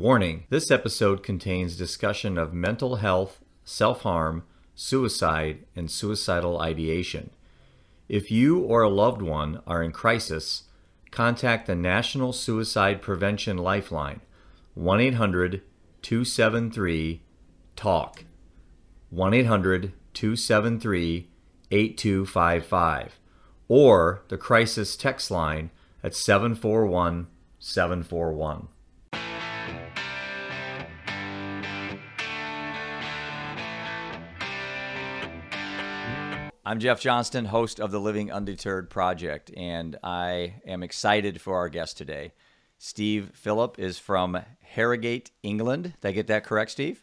Warning this episode contains discussion of mental health, self harm, suicide, and suicidal ideation. If you or a loved one are in crisis, contact the National Suicide Prevention Lifeline 1 800 273 TALK 1 800 273 8255 or the crisis text line at 741 741. I'm Jeff Johnston, host of the Living Undeterred Project, and I am excited for our guest today. Steve Phillip is from Harrogate, England. Did I get that correct, Steve?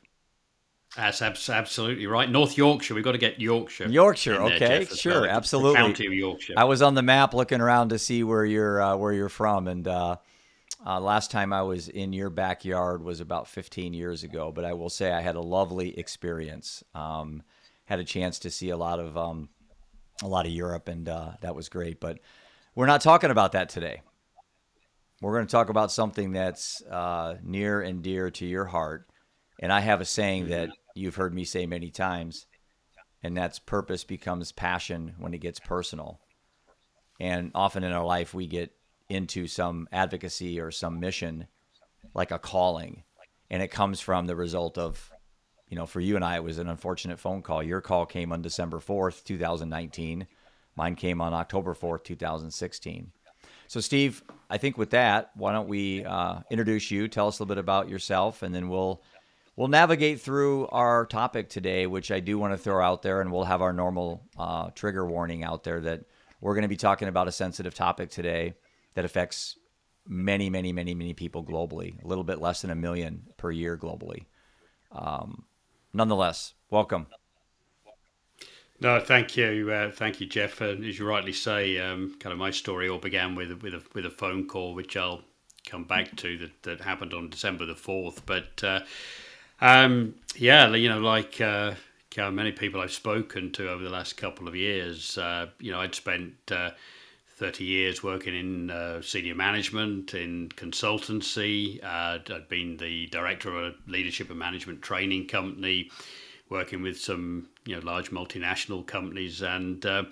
That's absolutely right. North Yorkshire. We've got to get Yorkshire. Yorkshire. okay, there, sure, well. absolutely. county of Yorkshire. I was on the map looking around to see where you're uh, where you're from, and uh, uh, last time I was in your backyard was about 15 years ago. But I will say I had a lovely experience. Um, had a chance to see a lot of um, a lot of Europe, and uh, that was great. But we're not talking about that today. We're going to talk about something that's uh, near and dear to your heart. And I have a saying that you've heard me say many times, and that's purpose becomes passion when it gets personal. And often in our life, we get into some advocacy or some mission, like a calling, and it comes from the result of you know, for you and I, it was an unfortunate phone call. Your call came on December 4th, 2019. Mine came on October 4th, 2016. So, Steve, I think with that, why don't we uh, introduce you? Tell us a little bit about yourself, and then we'll we'll navigate through our topic today, which I do want to throw out there, and we'll have our normal uh, trigger warning out there that we're going to be talking about a sensitive topic today that affects many, many, many, many people globally. A little bit less than a million per year globally. Um, nonetheless, welcome. No, thank you, uh, thank you, Jeff. And as you rightly say, um, kind of my story all began with with a, with a phone call, which I'll come back to that, that happened on December the fourth. But uh, um, yeah, you know, like uh, many people I've spoken to over the last couple of years, uh, you know, I'd spent uh, 30 years working in uh, senior management, in consultancy. Uh, I'd been the director of a leadership and management training company, working with some you know large multinational companies, and uh,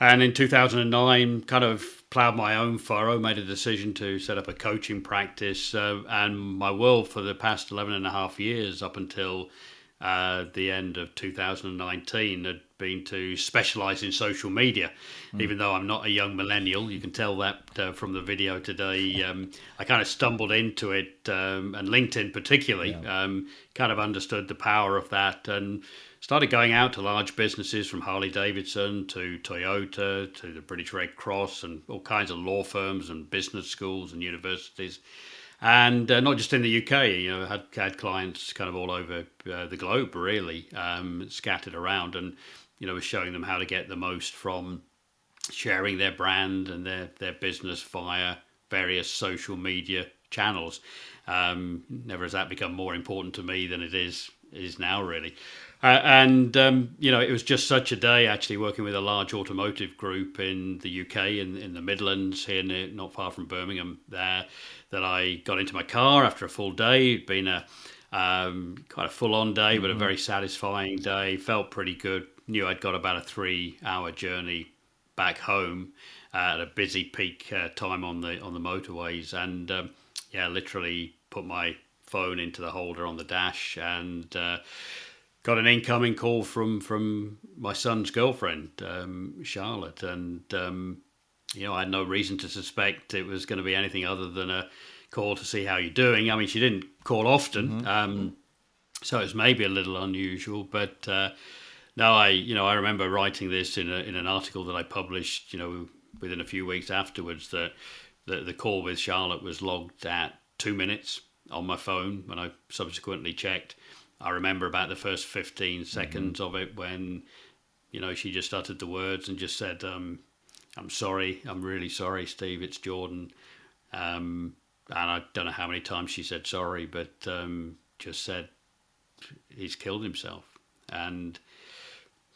and in 2009, kind of plowed my own furrow, made a decision to set up a coaching practice, uh, and my world for the past 11 and a half years, up until uh, the end of 2019 had been to specialize in social media. Mm. Even though I'm not a young millennial, you can tell that uh, from the video today. Um, I kind of stumbled into it, um, and LinkedIn particularly, yeah. um, kind of understood the power of that and started going out to large businesses from Harley Davidson to Toyota to the British Red Cross and all kinds of law firms and business schools and universities and uh, not just in the UK. You know, had had clients kind of all over uh, the globe, really um, scattered around, and you know, was showing them how to get the most from sharing their brand and their their business via various social media channels. Um, never has that become more important to me than it is is now, really. Uh, and um, you know, it was just such a day actually working with a large automotive group in the UK in in the Midlands here, near, not far from Birmingham. There, that I got into my car after a full day. It'd been a um, quite a full on day, mm-hmm. but a mm-hmm. very satisfying day. Felt pretty good. Knew I'd got about a three hour journey back home at a busy peak uh, time on the on the motorways, and um, yeah, literally put my phone into the holder on the dash and uh, got an incoming call from from my son's girlfriend, um, Charlotte, and um, you know I had no reason to suspect it was going to be anything other than a call to see how you're doing. I mean, she didn't call often, mm-hmm. um, so it's maybe a little unusual, but. Uh, no, I you know I remember writing this in a, in an article that I published you know within a few weeks afterwards that the, the call with Charlotte was logged at two minutes on my phone when I subsequently checked. I remember about the first 15 mm-hmm. seconds mm-hmm. of it when, you know, she just uttered the words and just said, um, I'm sorry, I'm really sorry, Steve, it's Jordan. Um, and I don't know how many times she said sorry, but um, just said he's killed himself. And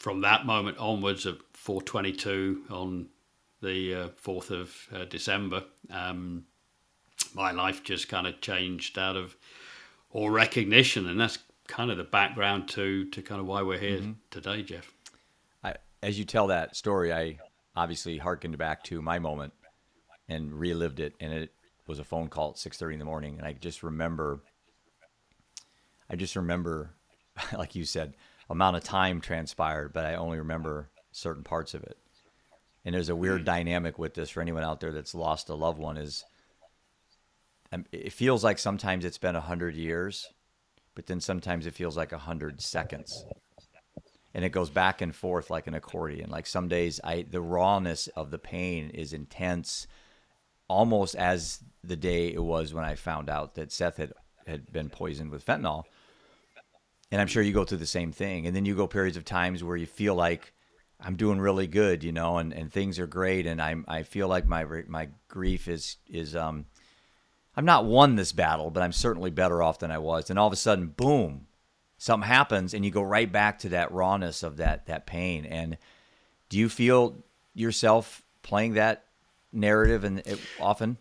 from that moment onwards, at 4:22 on the uh, 4th of uh, December, um, my life just kind of changed out of all recognition, and that's kind of the background to to kind of why we're here mm-hmm. today, Jeff. I, as you tell that story, I obviously harkened back to my moment and relived it, and it was a phone call at six thirty in the morning, and I just remember, I just remember, like you said, amount of time transpired, but I only remember certain parts of it. And there's a weird mm. dynamic with this for anyone out there that's lost a loved one is um, it feels like sometimes it's been a hundred years, but then sometimes it feels like a hundred seconds. And it goes back and forth like an accordion. Like some days I the rawness of the pain is intense, almost as the day it was when I found out that Seth had, had been poisoned with fentanyl. And I'm sure you go through the same thing. And then you go periods of times where you feel like I'm doing really good, you know, and, and things are great, and I'm I feel like my my grief is is um I'm not won this battle, but I'm certainly better off than I was. And all of a sudden, boom, something happens, and you go right back to that rawness of that that pain. And do you feel yourself playing that narrative and it, often?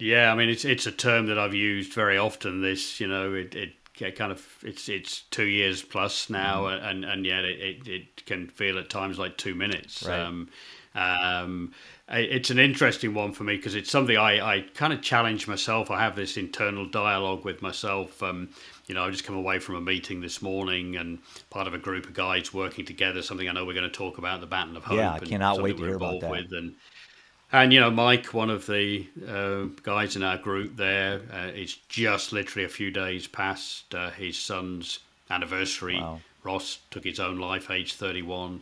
Yeah, I mean it's it's a term that I've used very often. This, you know, it, it kind of it's it's two years plus now, mm-hmm. and and yet it, it, it, can feel at times like two minutes. Right. Um, um, it's an interesting one for me because it's something I, I kind of challenge myself. I have this internal dialogue with myself. Um, you know, I just come away from a meeting this morning and part of a group of guys working together. Something I know we're going to talk about the Baton of Hope. Yeah, I cannot wait to hear about that. With. And and you know, Mike, one of the uh, guys in our group there, uh, it's just literally a few days past uh, his son's anniversary. Wow. Ross took his own life, age 31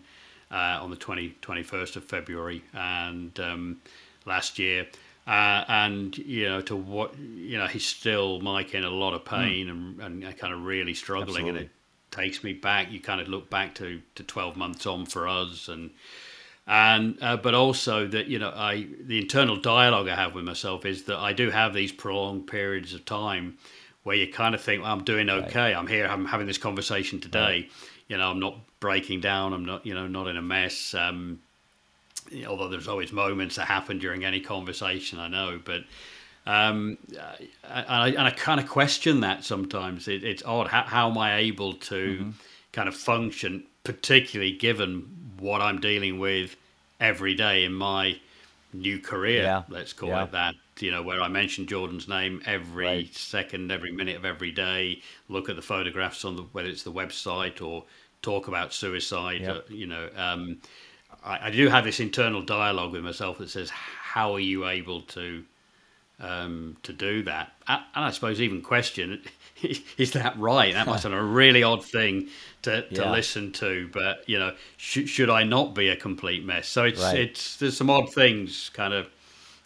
uh, on the 20, 21st of February and um, last year. Uh, and you know to what you know he's still Mike in a lot of hmm. pain mm. and, and kind of really struggling Absolutely. and it takes me back you kind of look back to, to 12 months on for us and and uh, but also that you know I the internal dialogue I have with myself is that I do have these prolonged periods of time where you kind of think well, I'm doing okay right. I'm here I'm having this conversation today right. you know I'm not breaking down. I'm not, you know, not in a mess. Um, although there's always moments that happen during any conversation, I know, but um, and I, and I kind of question that sometimes. It, it's odd. How, how, am I able to mm-hmm. kind of function, particularly given what I'm dealing with every day in my new career? Yeah. Let's call yeah. it that. You know, where I mention Jordan's name every right. second, every minute of every day. Look at the photographs on the whether it's the website or talk about suicide. Yep. Uh, you know, um, I, I, do have this internal dialogue with myself that says, "How are you able to um, to do that?" And I suppose even question, "Is that right?" That must be a really odd thing to, to yeah. listen to. But you know, sh- should I not be a complete mess? So it's right. it's there's some odd things kind of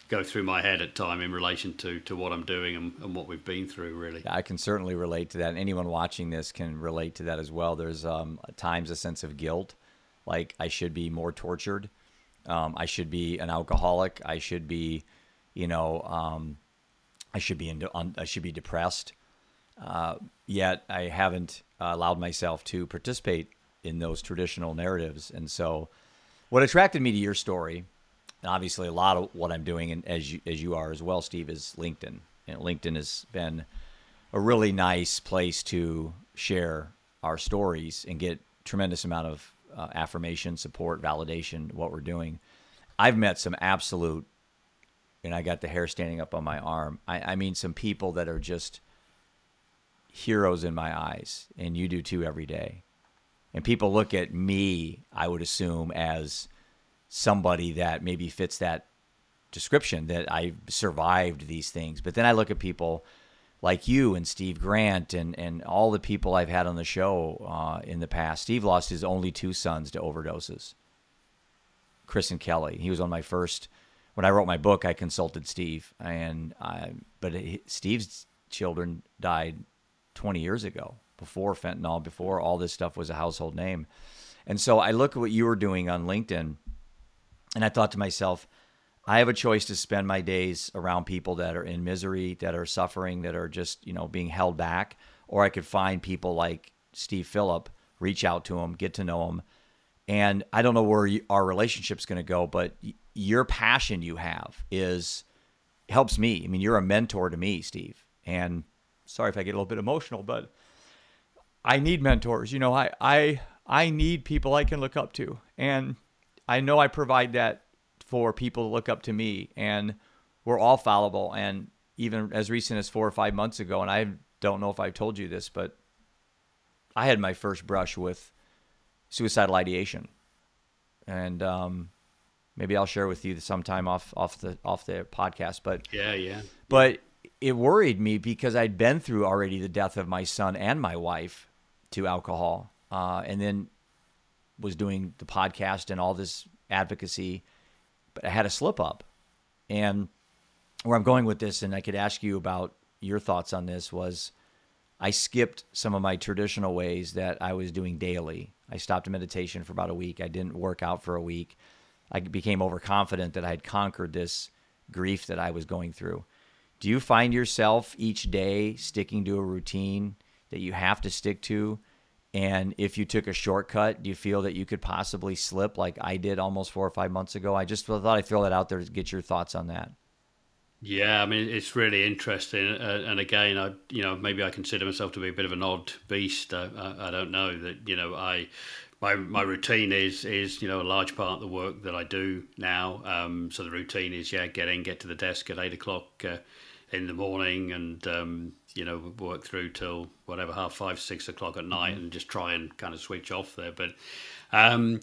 go through my head at time in relation to to what I'm doing and, and what we've been through. Really, I can certainly relate to that. And anyone watching this can relate to that as well. There's um, at times a sense of guilt, like I should be more tortured. Um, I should be an alcoholic. I should be, you know, um, I should be in, I should be depressed. Uh, yet I haven't allowed myself to participate in those traditional narratives. And so, what attracted me to your story and obviously a lot of what I'm doing, and as you as you are as well, Steve, is LinkedIn. And LinkedIn has been a really nice place to share our stories and get tremendous amount of uh, affirmation, support, validation, what we're doing. I've met some absolute, and I got the hair standing up on my arm. I, I mean, some people that are just heroes in my eyes, and you do too every day. And people look at me, I would assume, as somebody that maybe fits that description that I survived these things. But then I look at people like you and Steve Grant and, and all the people I've had on the show uh, in the past. Steve lost his only two sons to overdoses. Chris and Kelly. He was on my first. When I wrote my book, I consulted Steve, and I, but he, Steve's children died 20 years ago, before fentanyl, before all this stuff was a household name. And so I look at what you were doing on LinkedIn and I thought to myself, I have a choice to spend my days around people that are in misery, that are suffering, that are just, you know, being held back, or I could find people like Steve Phillip, reach out to them, get to know them. And I don't know where you, our relationship's going to go, but your passion you have is helps me. I mean, you're a mentor to me, Steve. And sorry if I get a little bit emotional, but I need mentors. You know, I I I need people I can look up to, and I know I provide that for people to look up to me, and we're all fallible. And even as recent as four or five months ago, and I don't know if I've told you this, but I had my first brush with suicidal ideation, and um, maybe I'll share with you sometime off off the off the podcast. But yeah, yeah. But it worried me because I'd been through already the death of my son and my wife to alcohol, uh, and then was doing the podcast and all this advocacy, but I had a slip up, and where I'm going with this, and I could ask you about your thoughts on this was. I skipped some of my traditional ways that I was doing daily. I stopped meditation for about a week. I didn't work out for a week. I became overconfident that I had conquered this grief that I was going through. Do you find yourself each day sticking to a routine that you have to stick to? And if you took a shortcut, do you feel that you could possibly slip like I did almost four or five months ago? I just thought I'd throw that out there to get your thoughts on that. Yeah, I mean it's really interesting, uh, and again, I you know maybe I consider myself to be a bit of an odd beast. Uh, I, I, don't know that you know I my my routine is is you know a large part of the work that I do now. Um, so the routine is yeah, get in, get to the desk at eight o'clock uh, in the morning, and um, you know work through till whatever half five six o'clock at night, mm-hmm. and just try and kind of switch off there. But um,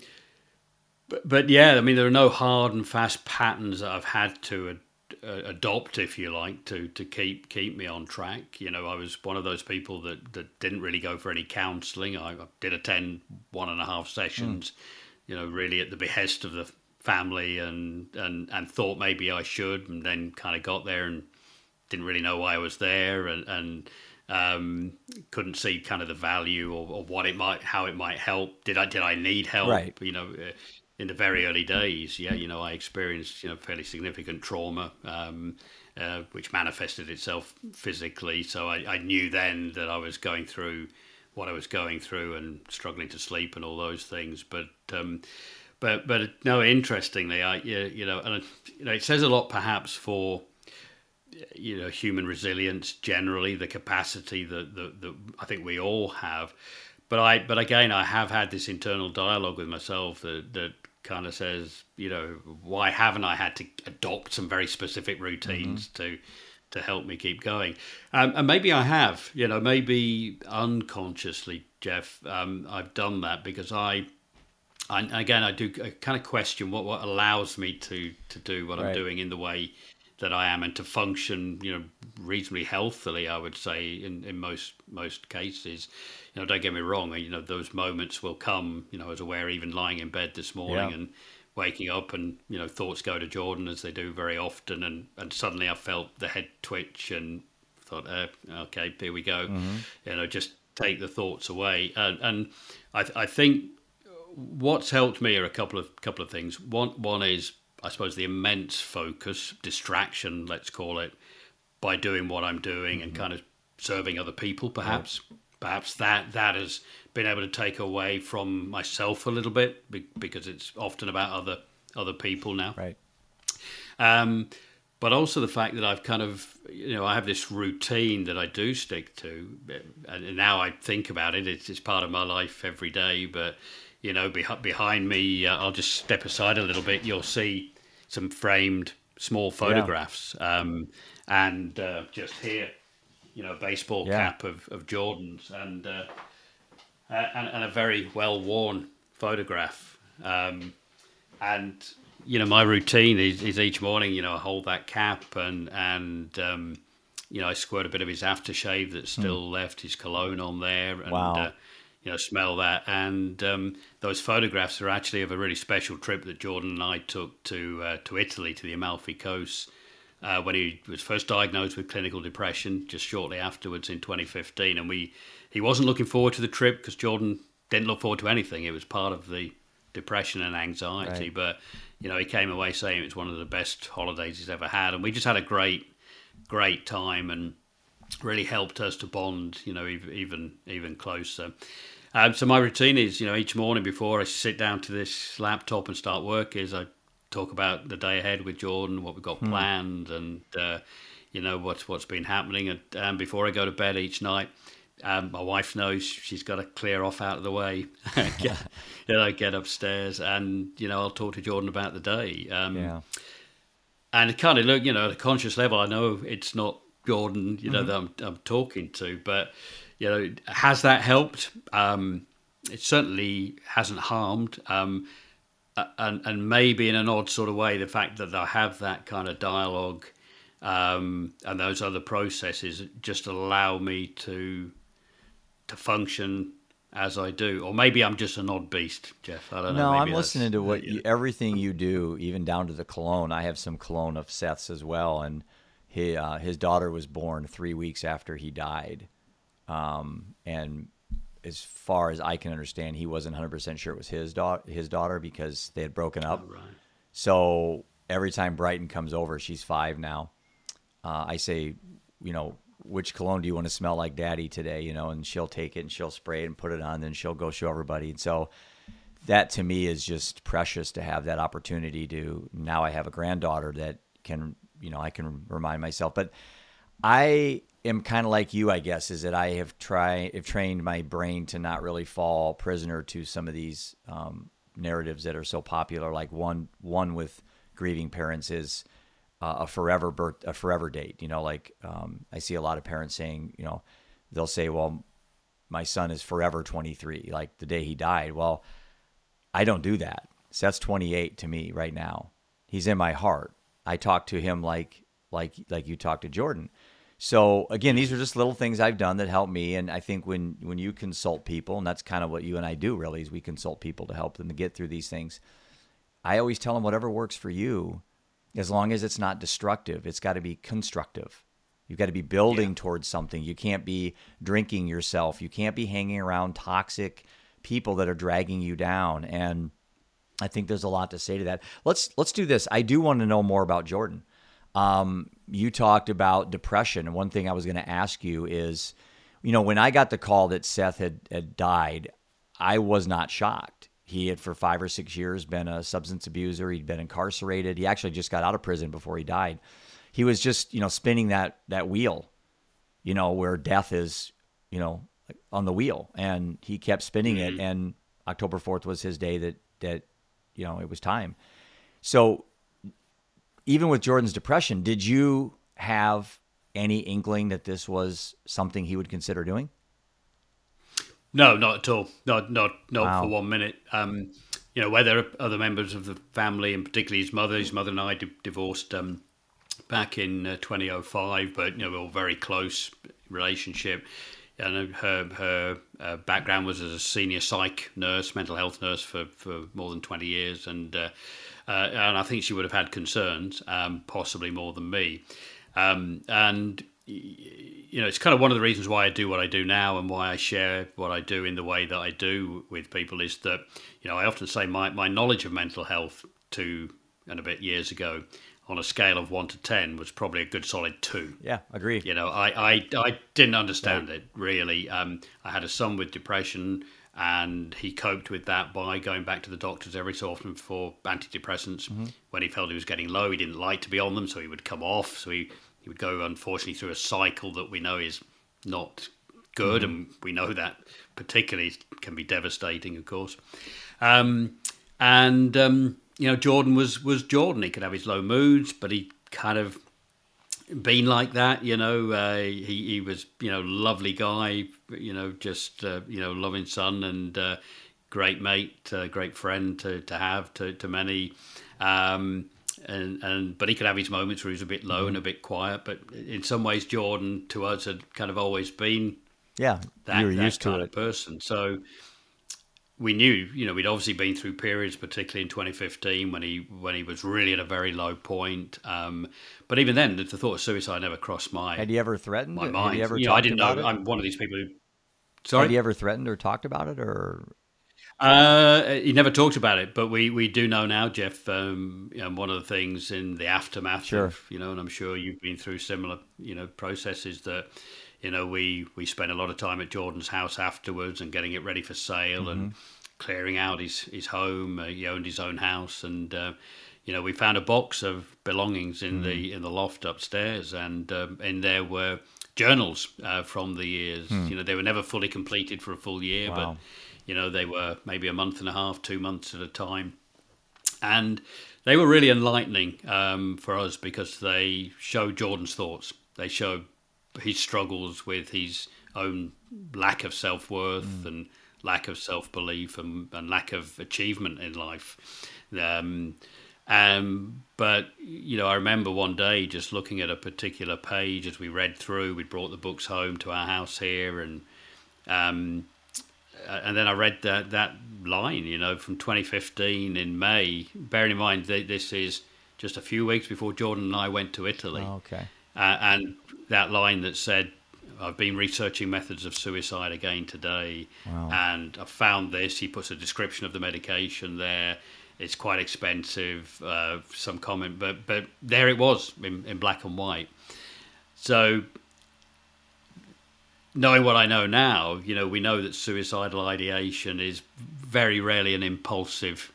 but, but yeah, I mean there are no hard and fast patterns that I've had to uh, adopt, if you like, to to keep keep me on track. You know, I was one of those people that, that didn't really go for any counselling. I, I, did attend one and a half sessions, mm. you know, really at the behest of the family, and and and thought maybe I should, and then kind of got there and didn't really know why I was there, and and um, couldn't see kind of the value or, or, what it might, how it might help. Did I did I need help? Right. You know. In the very early days, yeah, you know, I experienced you know fairly significant trauma, um, uh, which manifested itself physically. So I, I, knew then that I was going through what I was going through and struggling to sleep and all those things. But um, but but no, interestingly, I you know, and you know, it says a lot perhaps for you know human resilience generally, the capacity that, that, that I think we all have but I, but again, I have had this internal dialogue with myself that, that kind of says, you know, why haven't I had to adopt some very specific routines mm-hmm. to to help me keep going? Um, and maybe I have, you know, maybe unconsciously, Jeff, um, I've done that because I, I again, I do I kind of question what what allows me to to do what right. I'm doing in the way that I am and to function, you know, reasonably healthily. I would say in, in most most cases, you know, don't get me wrong. You know, those moments will come. You know, I was aware even lying in bed this morning yeah. and waking up, and you know, thoughts go to Jordan as they do very often, and and suddenly I felt the head twitch and thought, uh, okay, here we go. Mm-hmm. You know, just take the thoughts away, and and I I think what's helped me are a couple of couple of things. One one is I suppose, the immense focus, distraction, let's call it, by doing what I'm doing mm-hmm. and kind of serving other people, perhaps. Right. Perhaps that that has been able to take away from myself a little bit because it's often about other other people now. Right. Um, but also the fact that I've kind of, you know, I have this routine that I do stick to, and now I think about it, it's, it's part of my life every day. But you know, behind me, uh, I'll just step aside a little bit. You'll see some framed small photographs, yeah. um, and uh, just here, you know, a baseball yeah. cap of, of Jordan's, and, uh, and, and a very well worn photograph. Um, and you know, my routine is, is, each morning, you know, I hold that cap and and um, you know, I squirt a bit of his aftershave that's hmm. still mm. left, his cologne on there, and wow. uh, you know, smell that. And um, those photographs are actually of a really special trip that Jordan and I took to uh, to Italy to the Amalfi Coast uh, when he was first diagnosed with clinical depression. Just shortly afterwards in 2015, and we he wasn't looking forward to the trip because Jordan didn't look forward to anything. It was part of the depression and anxiety, right. but you know he came away saying it was one of the best holidays he's ever had, and we just had a great great time and really helped us to bond, you know, even even closer. Um, so my routine is, you know, each morning before I sit down to this laptop and start work, is I talk about the day ahead with Jordan, what we've got hmm. planned, and uh, you know what's what's been happening. And um, before I go to bed each night, um, my wife knows she's got to clear off out of the way. get, you know, get upstairs, and you know, I'll talk to Jordan about the day. Um, yeah. And kind of look, you know, at a conscious level, I know it's not Jordan, you know, Mm-hmm. that I'm, I'm talking to, but you know, has that helped? Um, it certainly hasn't harmed. Um, and and maybe in an odd sort of way, the fact that I have that kind of dialogue um, and those other processes just allow me to to function as I do, or maybe I'm just an odd beast, Jeff. I don't know. No, maybe I'm listening to what you everything you do, even down to the cologne. I have some cologne of Seth's as well, and he, uh, his daughter was born three weeks after he died. Um, and as far as I can understand, he wasn't 100 percent sure it was his daughter, his daughter, because they had broken up. Right. So every time Brighton comes over, she's five now. Uh, I say, you know, which cologne do you want to smell like daddy today? You know, and she'll take it and she'll spray it and put it on, then she'll go show everybody. And so that to me is just precious to have that opportunity to now I have a granddaughter that can, you know, I can remind myself. But I am kind of like you, I guess, is that I have tried, have trained my brain to not really fall prisoner to some of these um, narratives that are so popular. Like one, one with grieving parents is uh, a forever birth, a forever date. You know, like um, I see a lot of parents saying, you know, they'll say, well, my son is forever 23, like the day he died. Well, I don't do that. Seth's 28 to me right now. He's in my heart. I talk to him like like like you talk to Jordan. So again, these are just little things I've done that help me. And I think when when you consult people, and that's kind of what you and I do really, is we consult people to help them to get through these things. I always tell them whatever works for you, as long as it's not destructive, it's got to be constructive. You've got to be building towards something. You can't be drinking yourself. You can't be hanging around toxic people that are dragging you down. And I think there's a lot to say to that. Let's let's do this. I do want to know more about Jordan. Um, you talked about depression, and one thing I was going to ask you is, you know, when I got the call that Seth had, had died, I was not shocked. He had for five or six years been a substance abuser. He'd been incarcerated. He actually just got out of prison before he died. He was just, you know, spinning that that wheel, you know, where death is, you know, on the wheel, and he kept spinning it. Mm-hmm. And October fourth was his day that that, you know, it was time. So even with Jordan's depression, did you have any inkling that this was something he would consider doing? No, not at all. Not not not Wow. for one minute. Um, you know, whether other members of the family, and particularly his mother, his mother and I di- divorced um, back in uh, 2005, but you know, we were very close relationship. And her her uh, background was as a senior psych nurse, mental health nurse for, for more than 20 years, and uh, uh, and I think she would have had concerns, um, possibly more than me. Um, and you know, it's kind of one of the reasons why I do what I do now and why I share what I do in the way that I do with people is that, you know, I often say my, my knowledge of mental health two and a bit years ago on a scale of one to 10 was probably a good solid two. Yeah, agree. You know, I, I, I didn't understand it really. Um, I had a son with depression and he coped with that by going back to the doctors every so often for antidepressants. When he felt he was getting low, he didn't like to be on them, so he would come off. So he, he would go, unfortunately, through a cycle that we know is not good, and we know that particularly can be devastating, of course. Um, and um, you know, Jordan was was Jordan. He could have his low moods, but he kind of been like that. You know, uh, he he was you know lovely guy. You know, just uh, you know loving son and uh, great mate, uh, great friend to, to have to to many. Um, and, and but he could have his moments where he's a bit low and a bit quiet. But in some ways, Jordan to us had kind of always been Yeah, that, that used to kind it. of person. So we knew, you know, we'd obviously been through periods, particularly in 2015 when he when he was really at a very low point. Um, but even then, the, the thought of suicide never crossed my Had you ever threatened? my Had mind. you ever You know, I didn't know. it? I'm one of these people who. Had Sorry, you ever threatened or talked about it, or Uh, he never talked about it, but we, we do know now, Jeff. Um, you know, one of the things in the aftermath Sure. of, you know, and I'm sure you've been through similar, you know, processes that, you know, we we spent a lot of time at Jordan's house afterwards and getting it ready for sale and clearing out his his home. Uh, he owned his own house, and uh, you know, we found a box of belongings in mm. the in the loft upstairs, and um, in there were journals uh, from the years. Mm. You know, they were never fully completed for a full year, wow. but you know, they were maybe a month and a half, two months at a time, and they were really enlightening um, for us because they showed Jordan's thoughts. They showed his struggles with his own lack of self worth mm. and lack of self belief and, and, lack of achievement in life. Um, um, but you know, I remember one day just looking at a particular page as we read through. We brought the books home to our house here, and um, and then I read that that line, you know, from 2015 in May. Bearing in mind that this is just a few weeks before Jordan and I went to Italy. Oh, okay. Uh, and that line that said, I've been researching methods of suicide again today, wow. and I found this. He puts a description of the medication there. It's quite expensive. Uh, some comment, but but there it was in, in black and white. So, knowing what I know now, you know, we know that suicidal ideation is very rarely an impulsive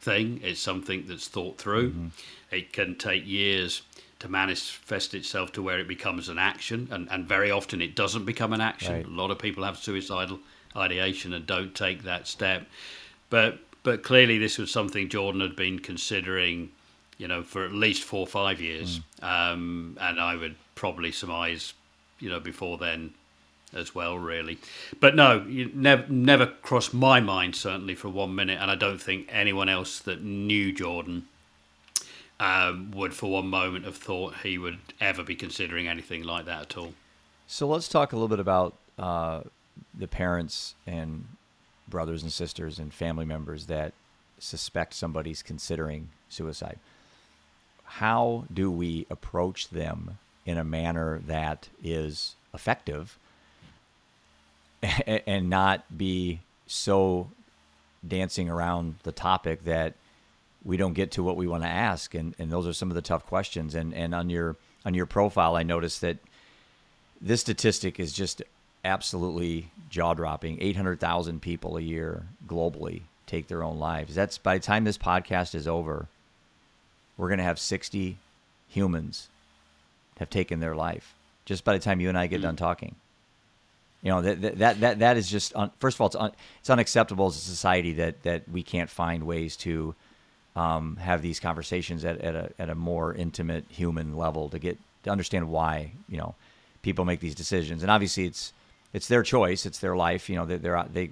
thing. It's something that's thought through. Mm-hmm. It can take years to manifest itself to where it becomes an action, and, and very often it doesn't become an action. Right. A lot of people have suicidal ideation and don't take that step. But but clearly, this was something Jordan had been considering, you know, for at least four or five years, mm. um, and I would probably surmise, you know, before then as well, really. But no, you never never crossed my mind certainly for one minute, and I don't think anyone else that knew Jordan um, would for one moment have thought he would ever be considering anything like that at all. So let's talk a little bit about uh, the parents and brothers and sisters and family members that suspect somebody's considering suicide. How do we approach them in a manner that is effective and not be so dancing around the topic that we don't get to what we want to ask. And, and those are some of the tough questions. And and on your on your profile I noticed that this statistic is just absolutely jaw dropping 800,000 people a year globally take their own lives. That's by the time this podcast is over we're going to have 60 humans have taken their life just by the time you and I get mm-hmm. done talking you know that that that that is just un, first of all it's un, it's unacceptable as a society that that we can't find ways to um, have these conversations at, at a at a more intimate human level to get to understand why you know people make these decisions. And obviously it's it's their choice it's their life you know they they're, they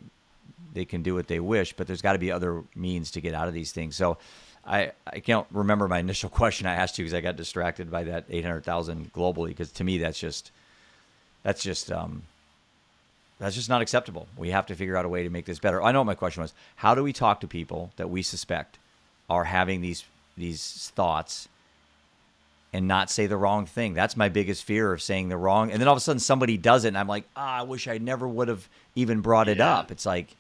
they can do what they wish but there's got to be other means to get out of these things. So I, I can't remember my initial question I asked you because I got distracted by that 800,000 globally because to me that's just that's just um, that's just not acceptable. We have to figure out a way to make this better. I know what my question was. How do we talk to people that we suspect are having these these thoughts and not say the wrong thing? That's my biggest fear of saying the wrong. And then all of a sudden somebody does it and I'm like, ah, I wish I never would have even brought it yeah. up. It's like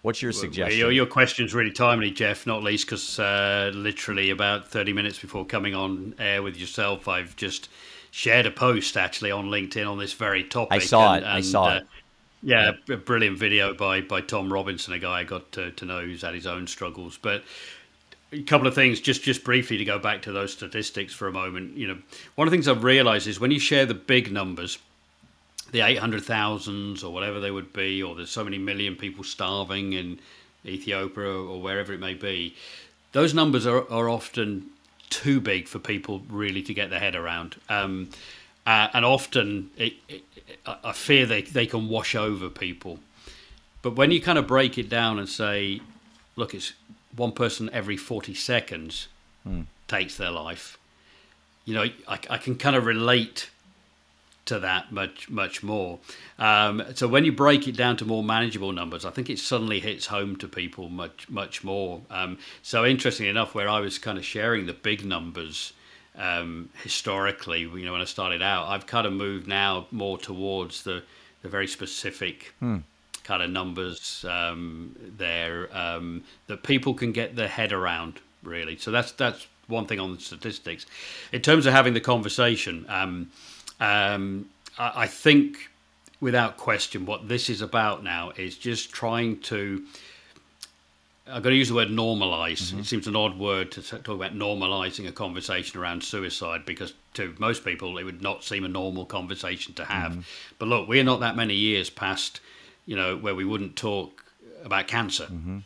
What's your suggestion? Your, your question's really timely, Jeff, not least because uh, literally about 30 minutes before coming on air with yourself, I've just shared a post actually on LinkedIn on this very topic. I saw and, it. And, I saw uh, it. Yeah, a brilliant video by by Tom Robinson, a guy I got to, to know who's had his own struggles. But a couple of things, just just briefly to go back to those statistics for a moment. You know, one of the things I've realised is when you share the big numbers, the eight hundred thousands or whatever they would be, or there's so many million people starving in Ethiopia or, or wherever it may be, those numbers are, are often too big for people really to get their head around. Um, uh, and often it, it, I fear they, they can wash over people. But when you kind of break it down and say, look, it's one person every 40 seconds mm. takes their life, you know, I, I can kind of relate to that much much more. Um, so when you break it down to more manageable numbers, I think it suddenly hits home to people much much more. Um, so interestingly enough, where I was kind of sharing the big numbers um, historically, you know, when I started out, I've kind of moved now more towards the the very specific. Hmm. Kind of numbers um, there um, that people can get their head around, really. So that's that's one thing on the statistics. In terms of having the conversation, um, I, I think without question, what this is about now is just trying to I'm going to use the word normalize. Mm-hmm. It seems an odd word to talk about normalizing a conversation around suicide because to most people it would not seem a normal conversation to have. Mm-hmm. But look, we're not that many years past, you know, where we wouldn't talk about cancer. Mm-hmm.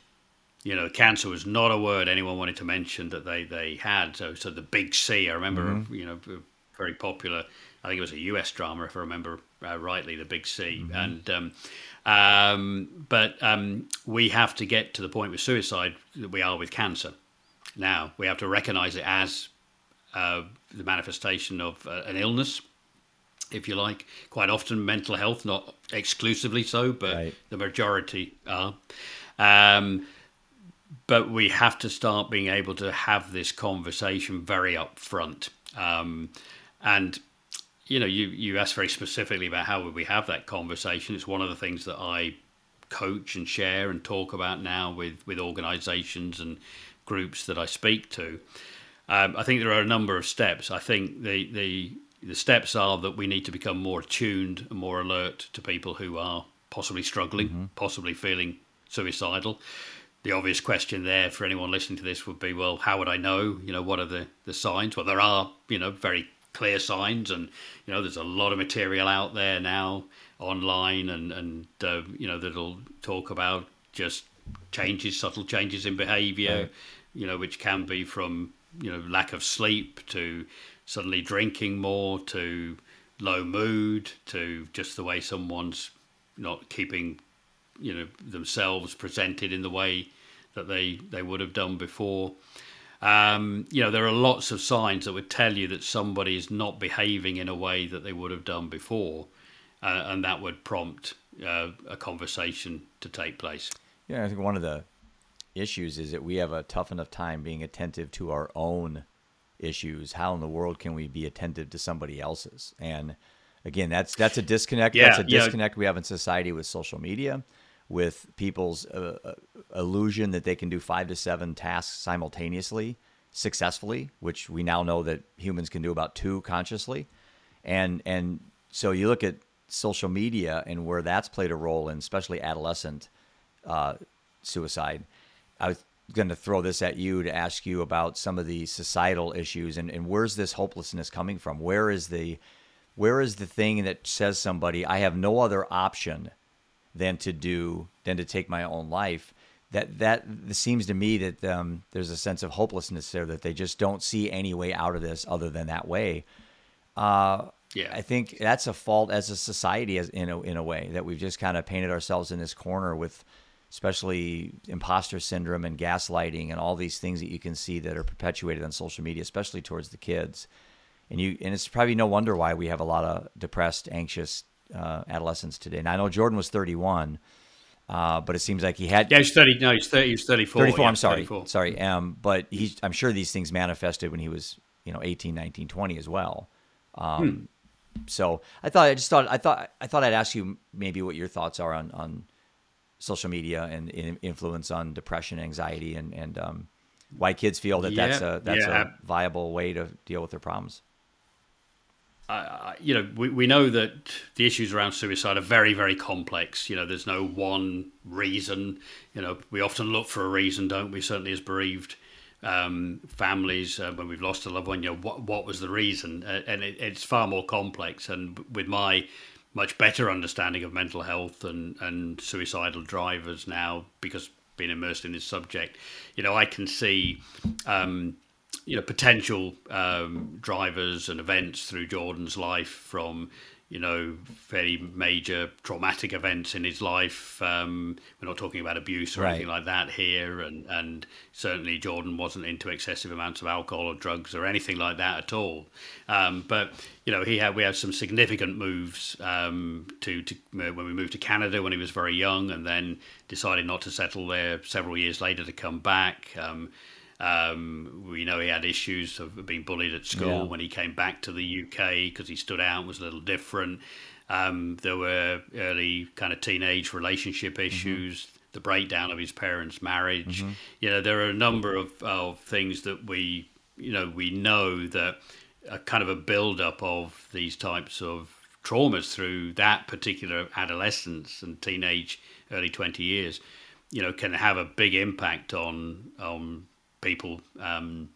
You know, cancer was not a word anyone wanted to mention that they, they had. So, so the big C, I remember, mm-hmm. you know, very popular. I think it was a US drama, if I remember uh, rightly, the big C. Mm-hmm. And um, um, but um, we have to get to the point with suicide that we are with cancer. Now we have to recognise it as uh, the manifestation of uh, an illness, if you like. Quite often, mental health, not exclusively so, but right. the majority are. Um, but we have to start being able to have this conversation very upfront. Um, and you know, you you asked very specifically about how would we have that conversation. It's one of the things that I coach and share and talk about now with with organisations and groups that I speak to. Um, I think there are a number of steps. I think the the the steps are that we need to become more attuned and more alert to people who are possibly struggling, mm-hmm. possibly feeling suicidal. The obvious question there for anyone listening to this would be, well, how would I know? You know, what are the, the signs? Well, there are, you know, very clear signs, and you know there's a lot of material out there now online, and and uh, you know that'll talk about just changes, subtle changes in behaviour, right. you know, which can be from you know lack of sleep to suddenly drinking more to low mood to just the way someone's not keeping you know themselves presented in the way that they they would have done before um, you know, there are lots of signs that would tell you that somebody is not behaving in a way that they would have done before, uh, and that would prompt uh, a conversation to take place. Yeah, I think one of the issues is that we have a tough enough time being attentive to our own issues. How in the world can we be attentive to somebody else's? And again, that's that's a disconnect. Yeah, that's a disconnect yeah. we have in society with social media with people's uh, uh, illusion that they can do five to seven tasks simultaneously successfully, which we now know that humans can do about two consciously. And and so you look at social media and where that's played a role in, especially adolescent uh, suicide. I was going to throw this at you to ask you about some of the societal issues and, and where's this hopelessness coming from? Where is the where is the thing that says somebody I have no other option than to do than to take my own life. That that seems to me that um, there's a sense of hopelessness there that they just don't see any way out of this other than that way. Uh, yeah, I think that's a fault as a society, as in a in a way that we've just kind of painted ourselves in this corner with, especially imposter syndrome and gaslighting and all these things that you can see that are perpetuated on social media, especially towards the kids. And you and it's probably no wonder why we have a lot of depressed, anxious uh, adolescents today. And I know Jordan was 31, uh, but it seems like he had. Yeah, he's 30. No, he's 30. He's 34. 34. Yeah, I'm sorry. 34. Sorry. Um, but he's. I'm sure these things manifested when he was, you know, 18, 19, 20 as well. Um, hmm. So I thought I just thought I thought I thought I'd ask you maybe what your thoughts are on on social media and, and influence on depression, anxiety, and and um, why kids feel that yeah, that's a that's yeah. a viable way to deal with their problems uh, you know, we, we know that the issues around suicide are very, very complex. You know, there's no one reason. You know, we often look for a reason, don't we? Certainly as bereaved um, families, uh, when we've lost a loved one, you know, what, what was the reason? Uh, and it, it's far more complex. And with my much better understanding of mental health and, and suicidal drivers now, because being immersed in this subject, you know, I can see um, you know potential um, drivers and events through Jordan's life from you know very major traumatic events in his life. Um, we're not talking about abuse or right. anything like that here, and and certainly Jordan wasn't into excessive amounts of alcohol or drugs or anything like that at all. Um, but you know he had we had some significant moves um, to to when we moved to Canada when he was very young, and then decided not to settle there several years later to come back. Um, um, we know he had issues of being bullied at school yeah. when he came back to the UK because he stood out and was a little different. Um, there were early kind of teenage relationship mm-hmm. issues, mm-hmm. the breakdown of his parents' marriage. Mm-hmm. You know, there are a number of, of things that we, you know, we know that a kind of a build-up of these types of traumas through that particular adolescence and teenage, early 20 years you know, can have a big impact on on people um,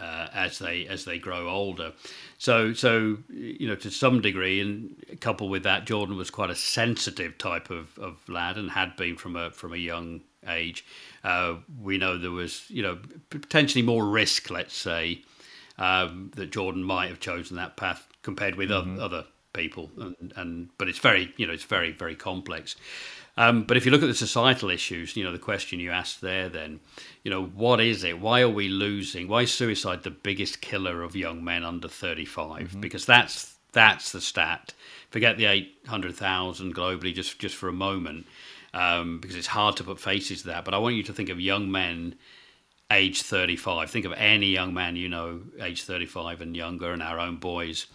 uh, as they as they grow older. So so you know to some degree, and coupled with that, Jordan was quite a sensitive type of, of lad and had been from a from a young age. Uh, we know there was you know potentially more risk, let's say, um, that Jordan might have chosen that path compared with mm-hmm. other, other people, and, and but it's very you know it's very very complex. Um, but if you look at the societal issues, you know, the question you asked there, then, you know, what is it? Why are we losing? Why is suicide the biggest killer of young men under 35? Mm-hmm. Because that's that's the stat. Forget the 800,000 globally just, just for a moment, um, because it's hard to put faces to that. But I want you to think of young men age 35. Think of any young man you know, age 35 and younger, and our own boys,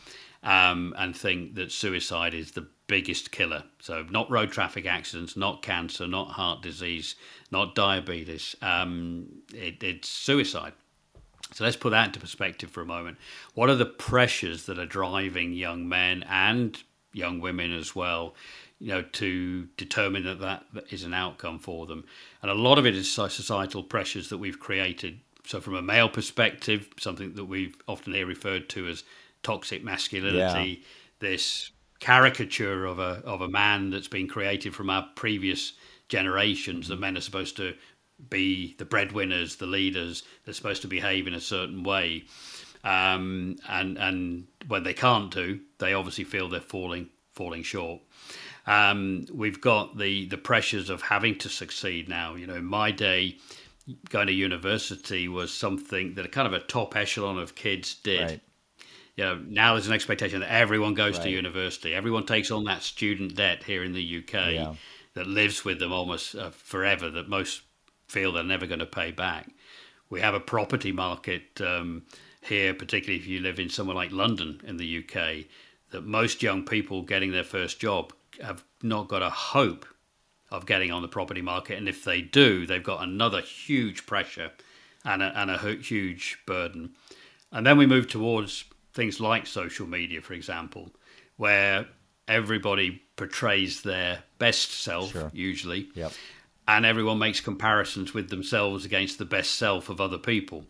um, and think that suicide is the biggest killer. So, not road traffic accidents, not cancer, not heart disease, not diabetes. Um, it, it's suicide. So, let's put that into perspective for a moment. What are the pressures that are driving young men and young women as well? You know, to determine that that is an outcome for them, and a lot of it is societal pressures that we've created. So, from a male perspective, something that we've often hear referred to as toxic masculinity, yeah. this caricature of a of a man that's been created from our previous generations The men are supposed to be the breadwinners, the leaders. They're supposed to behave in a certain way, um, and and when they can't do, they obviously feel they're falling falling short. Um, we've got the the pressures of having to succeed now. You know, in my day, going to university was something that a kind of a top echelon of kids did. Right you know, now there's an expectation that everyone goes right. to university. Everyone takes on that student debt here in the UK yeah. that lives with them almost uh, forever. That most feel they're never going to pay back. We have a property market um, here, particularly if you live in somewhere like London in the UK, that most young people getting their first job have not got a hope of getting on the property market. And if they do, they've got another huge pressure and a, and a huge burden. And then we move towards things like social media, for example, where everybody portrays their best self, sure. usually, yep. and everyone makes comparisons with themselves against the best self of other people.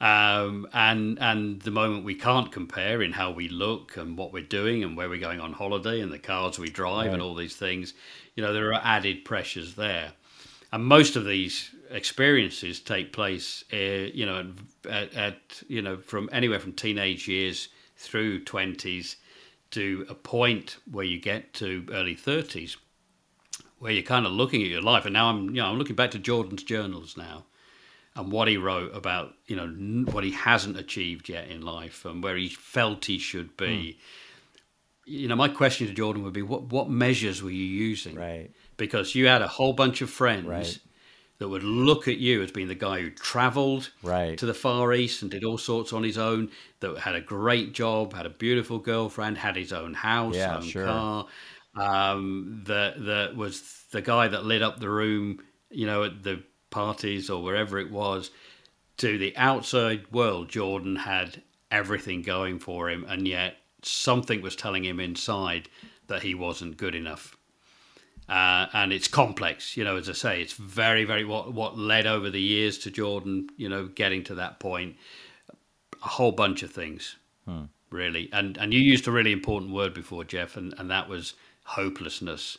Um, and and the moment we can't compare in how we look and what we're doing and where we're going on holiday and the cars we drive right. and all these things, you know, there are added pressures there. And most of these experiences take place, uh, you know, at, at, you know from anywhere from teenage years through twenties to a point where you get to early thirties, where you're kind of looking at your life. And now I'm, you know, I'm looking back to Jordan's journals now, and what he wrote about, you know, what he hasn't achieved yet in life and where he felt he should be. Mm. You know, my question to Jordan would be, what what measures were you using? Right. Because you had a whole bunch of friends. Right that would look at you as being the guy who travelled right. to the Far East and did all sorts on his own, that had a great job, had a beautiful girlfriend, had his own house, yeah, own sure. car, um, that that was the guy that lit up the room, you know, at the parties or wherever it was. To the outside world, Jordan had everything going for him, and yet something was telling him inside that he wasn't good enough uh, and it's complex. You know, as I say, it's very, very what what led over the years to Jordan. You know, getting to that point, a whole bunch of things, hmm. really. And and you used a really important word before, Jeff, and, and that was hopelessness.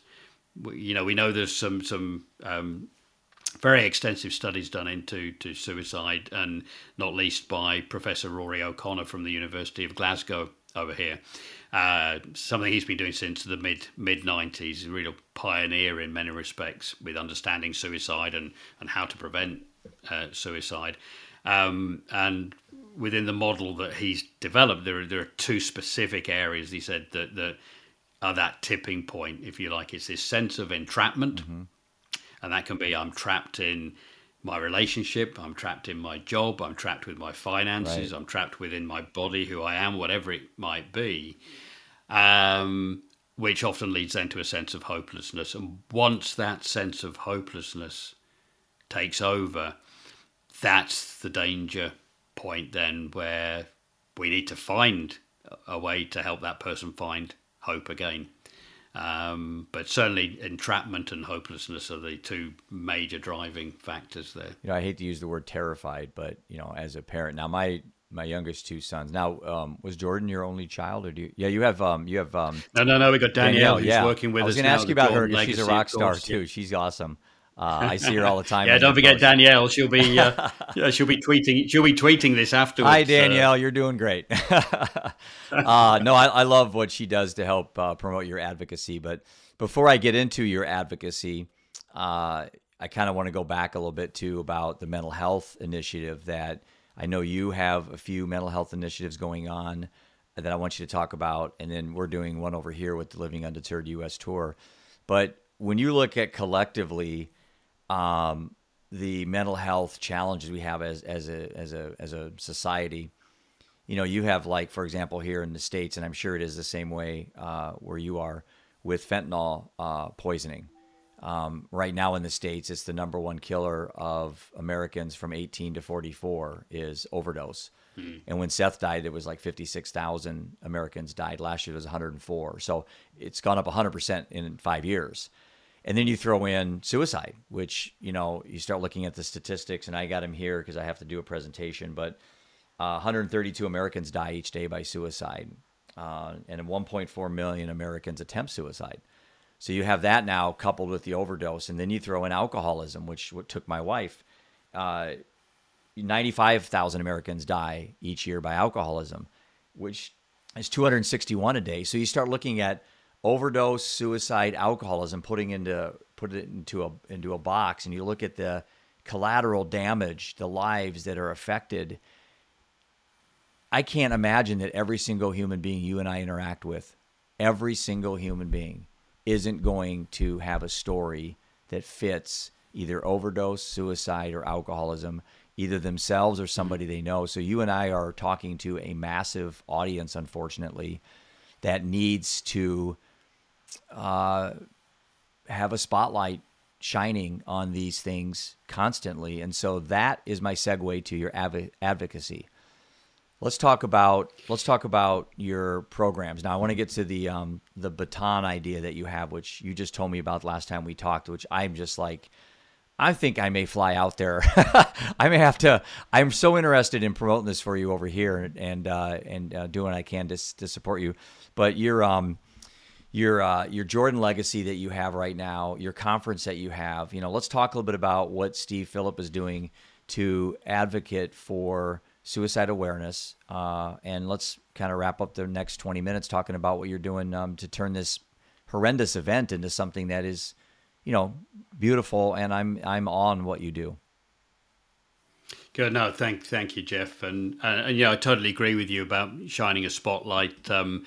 You know, we know there's some some um, very extensive studies done into to suicide, and not least by Professor Rory O'Connor from the University of Glasgow over here. Uh, something he's been doing since the mid mid nineties, a real pioneer in many respects with understanding suicide and, and how to prevent uh, suicide. Um, and within the model that he's developed, there are, there are two specific areas he said that that are that tipping point, if you like. It's this sense of entrapment, mm-hmm. and that can be I'm trapped in my relationship, I'm trapped in my job, I'm trapped with my finances, right. I'm trapped within my body, who I am, whatever it might be, um, which often leads then to a sense of hopelessness. And once that sense of hopelessness takes over, that's the danger point then where we need to find a way to help that person find hope again. Um, but certainly, entrapment and hopelessness are the two major driving factors there. You know, I hate to use the word terrified, but you know, as a parent, now my my youngest two sons. Now, um, was Jordan your only child, or do you? Yeah, you have. Um, you have. Um, no, no, no. We got Danielle, Danielle who's yeah. working with us. I was going to ask you about her because she's a rock star too. She's awesome. Uh, I see her all the time. yeah, don't forget. Danielle. She'll be uh, she'll be tweeting she'll be tweeting this afterwards. Hi Danielle, uh, you're doing great. Uh, no, I, I, love what she does to help uh, promote your advocacy. But before I get into your advocacy, uh, I kind of want to go back a little bit too about the mental health initiative that I know you have a few mental health initiatives going on that I want you to talk about, and then we're doing one over here with the Living Undeterred U.S. tour. But when you look at collectively um, the mental health challenges we have as as a as a as a society. You know, you have like, for example, here in the states, and I'm sure it is the same way uh, where you are with fentanyl uh, poisoning. Um, right now in the states, it's the number one killer of Americans from 18 to 44 is overdose. Mm-hmm. And when Seth died, it was like 56,000 Americans died. Last year it was 104. So it's gone up 100% in five years. And then you throw in suicide, which, you know, you start looking at the statistics, and I got him here because I have to do a presentation, but uh, 132 Americans die each day by suicide, uh, and 1.4 million Americans attempt suicide. So you have that now coupled with the overdose, and then you throw in alcoholism, which took my wife. Uh, 95,000 Americans die each year by alcoholism, which is 261 a day. So you start looking at overdose, suicide, alcoholism, putting into put it into a into a box, and you look at the collateral damage, the lives that are affected. I can't imagine that every single human being you and I interact with, every single human being, isn't going to have a story that fits either overdose, suicide, or alcoholism, either themselves or somebody they know. So you and I are talking to a massive audience, unfortunately, that needs to uh, have a spotlight shining on these things constantly. And so that is my segue to your adv- advocacy. Let's talk about let's talk about your programs. Now I want to get to the um, the baton idea that you have, which you just told me about last time we talked, which I'm just like I think I may fly out there. I may have to. I'm so interested in promoting this for you over here and and uh, and uh, doing what I can to to support you. But you're um your uh, your Jordan legacy that you have right now, your conference that you have. You know, let's talk a little bit about what Steve Phillip is doing to advocate for suicide awareness, uh, and let's kind of wrap up the next 20 minutes talking about what you're doing um, to turn this horrendous event into something that is, you know, beautiful. And I'm I'm on what you do. Good. No, thank thank you, Jeff. And and, and yeah, I totally agree with you about shining a spotlight. Um,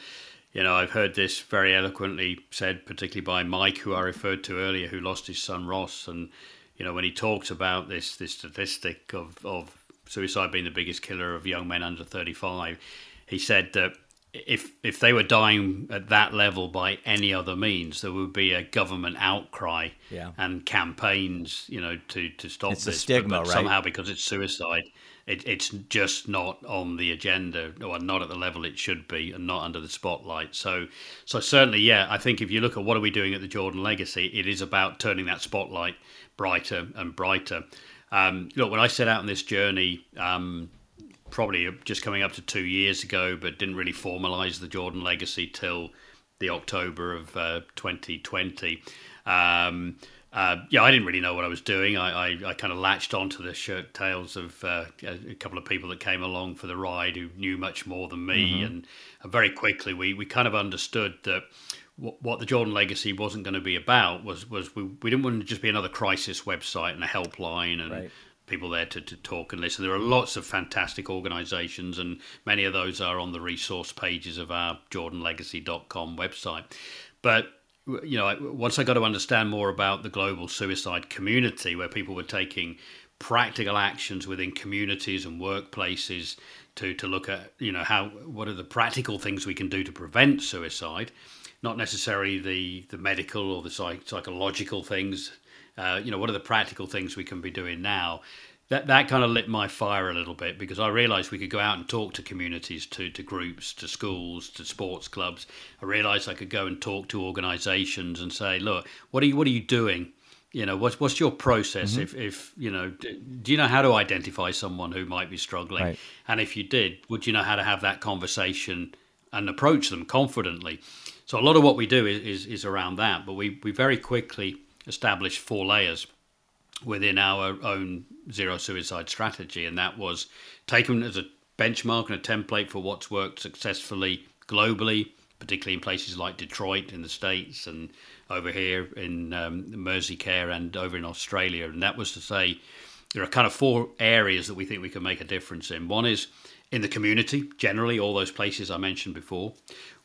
you know, I've heard this very eloquently said, particularly by Mike, who I referred to earlier, who lost his son Ross, and you know, when he talks about this this statistic of of suicide being the biggest killer of young men under thirty five, he said that if if they were dying at that level by any other means, there would be a government outcry yeah. and campaigns, you know, to to stop it's this. Stigma, but, but right? Somehow, because it's suicide, it, it's just not on the agenda or not at the level it should be and not under the spotlight. So, so certainly, yeah, I think if you look at what are we doing at the Jordan Legacy, it is about turning that spotlight brighter and brighter. Um, look, when I set out on this journey, um, probably just coming up to two years ago, but didn't really formalize the Jordan Legacy till the October of uh, 2020. Um, uh, yeah, I didn't really know what I was doing. I, I, I kind of latched onto the shirt tails of uh, a couple of people that came along for the ride who knew much more than me, mm-hmm. and, and, very quickly we, we kind of understood that what, what the Jordan Legacy wasn't going to be about was was we, we didn't want to just be another crisis website and a helpline and right. people there to, to talk and listen. There are lots of fantastic organisations, and many of those are on the resource pages of our JordanLegacy.com website, but you know, once I got to understand more about the global suicide community, where people were taking practical actions within communities and workplaces to to look at, you know, how what are the practical things we can do to prevent suicide, not necessarily the the medical or the psych, psychological things. Uh, you know, what are the practical things we can be doing now? That that kind of lit my fire a little bit because I realised we could go out and talk to communities, to to groups, to schools, to sports clubs. I realised I could go and talk to organisations and say, look, what are you what are you doing? You know, what's what's your process? Mm-hmm. If if you know, do you know how to identify someone who might be struggling? Right. And if you did, would you know how to have that conversation and approach them confidently? So a lot of what we do is is, is around that, but we we very quickly established four layers within our own zero suicide strategy, and that was taken as a benchmark and a template for what's worked successfully globally, particularly in places like Detroit in the States and over here in um, Merseycare and over in Australia. And that was to say, there are kind of four areas that we think we can make a difference in. One is in the community, generally, all those places I mentioned before,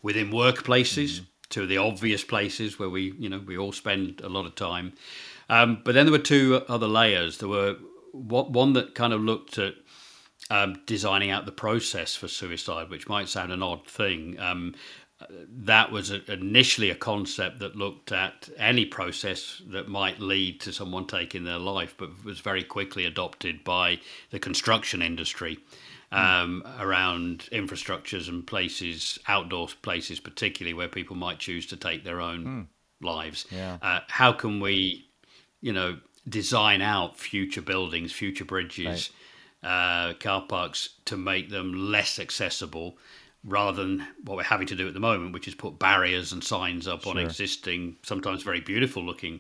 within workplaces. Mm-hmm. To the obvious places where we, you know, we all spend a lot of time, um, but then there were two other layers. There were one that kind of looked at um, designing out the process for suicide, which might sound an odd thing. Um, that was a, initially a concept that looked at any process that might lead to someone taking their life, but was very quickly adopted by the construction industry um, mm. around infrastructures and places, outdoor places, particularly where people might choose to take their own mm. lives. Yeah. Uh, how can we you know, design out future buildings, future bridges, right. uh, car parks to make them less accessible rather than what we're having to do at the moment, which is put barriers and signs up sure. on existing, sometimes very beautiful looking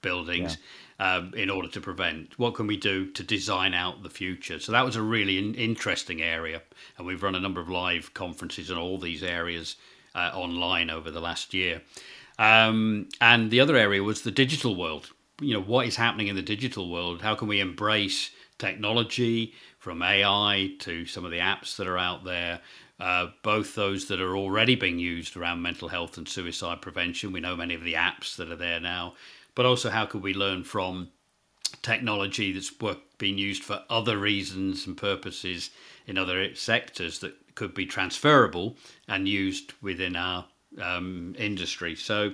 buildings yeah. um, in order to prevent. What can we do to design out the future? So that was a really in- interesting area. And we've run a number of live conferences in all these areas uh, online over the last year. Um, and the other area was the digital world you know what is happening in the digital world? How can we embrace technology from ai to some of the apps that are out there? Uh, both those that are already being used around mental health and suicide prevention. We know many of the apps that are there now. But also how could we learn from technology that's being used for other reasons and purposes in other sectors that could be transferable and used within our um, industry. So,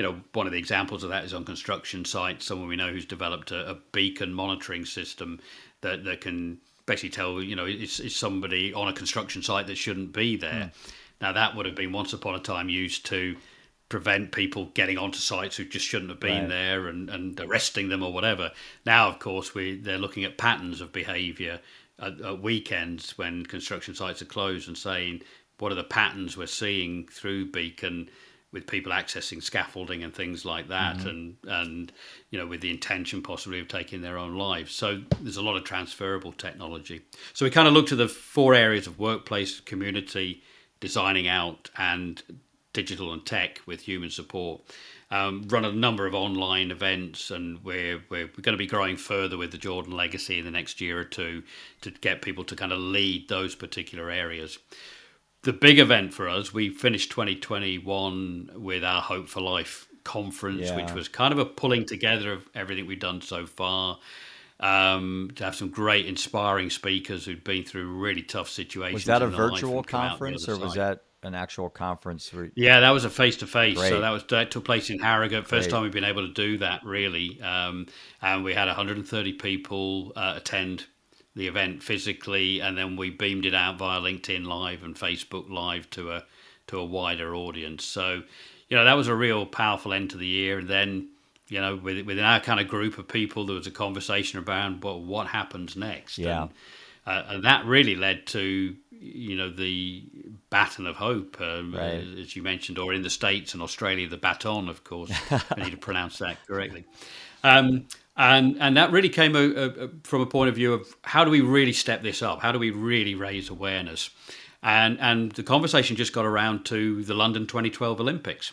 you know, one of the examples of that is on construction sites. Someone we know who's developed a, a beacon monitoring system that, that can basically tell, you know, it's, it's somebody on a construction site that shouldn't be there. Mm. Now, that would have been once upon a time used to prevent people getting onto sites who just shouldn't have been right. there and, and arresting them or whatever. Now, of course, we they're looking at patterns of behaviour at, at, weekends when construction sites are closed and saying what are the patterns we're seeing through Beacon with people accessing scaffolding and things like that, mm-hmm. and and you know with the intention possibly of taking their own lives. So there's a lot of transferable technology. So we kind of looked at the four areas of workplace, community, designing out, and digital and tech with human support. Um, run a number of online events, and we're, we're, we're going to be growing further with the Jordan Legacy in the next year or two to get people to kind of lead those particular areas the big event for us, we finished 2021 with our Hope for Life conference, yeah. which was kind of a pulling together of everything we've done so far. Um, to have some great, inspiring speakers who'd been through really tough situations. Was that a virtual conference, or was that an actual conference? Yeah, that was a face to face. So that was that took place in Harrogate. First great. time we've been able to do that, really. Um, and we had 130 people uh, attend the event physically, and then we beamed it out via LinkedIn Live and Facebook Live to a to a wider audience. So, you know, that was a real powerful end to the year. And then, you know, with, within our kind of group of people, there was a conversation around well, what happens next. Yeah. And, uh, and that really led to you know the baton of hope, um, right. as you mentioned, or in the states and Australia, the baton, of course. I need to pronounce that correctly. Um, and and that really came a, a, from a point of view of how do we really step this up? How do we really raise awareness? And and the conversation just got around to the London 2012 Olympics,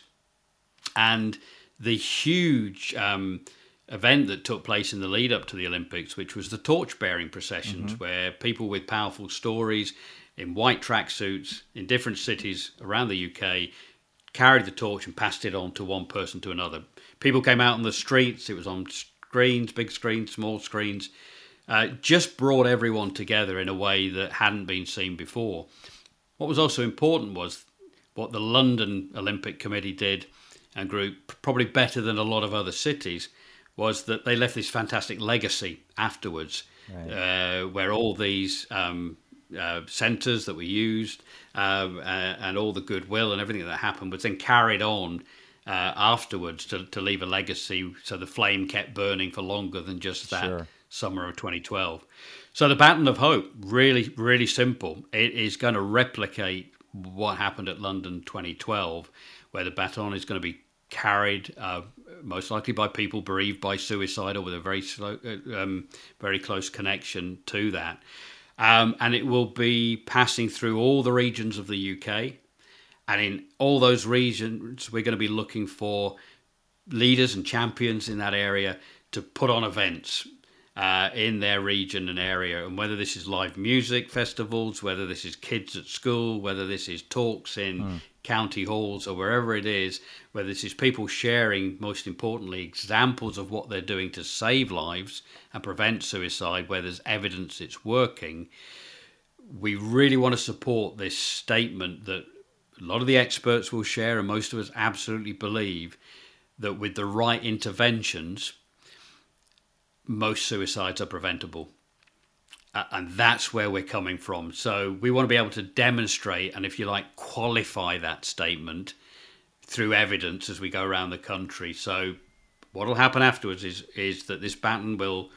and the huge um, event that took place in the lead up to the Olympics, which was the torch bearing processions, mm-hmm. where people with powerful stories in white tracksuits in different cities around the UK carried the torch and passed it on to one person to another. People came out on the streets. It was on screens, big screens, small screens, uh, just brought everyone together in a way that hadn't been seen before. What was also important was what the London Olympic Committee did and group, probably better than a lot of other cities, was that they left this fantastic legacy afterwards. right. uh, where all these um, uh, centres that were used um, uh, and all the goodwill and everything that happened was then carried on uh, afterwards to, to leave a legacy. So the flame kept burning for longer than just that sure. summer of 2012. So the Baton of Hope, really, really simple. It is going to replicate what happened at London 2012, where the baton is going to be carried uh, most likely by people bereaved by suicide or with a very slow, uh, um, very close connection to that. Um, and it will be passing through all the regions of the UK. And in all those regions, we're going to be looking for leaders and champions in that area to put on events uh, in their region and area. And whether this is live music festivals, whether this is kids at school, whether this is talks in mm county halls or wherever it is, whether this is people sharing, most importantly, examples of what they're doing to save lives and prevent suicide, where there's evidence it's working. We really want to support this statement that a lot of the experts will share, and most of us absolutely believe that with the right interventions, most suicides are preventable and that's where we're coming from. So we want to be able to demonstrate and, if you like, qualify that statement through evidence as we go around the country. So what will happen afterwards is is that this baton will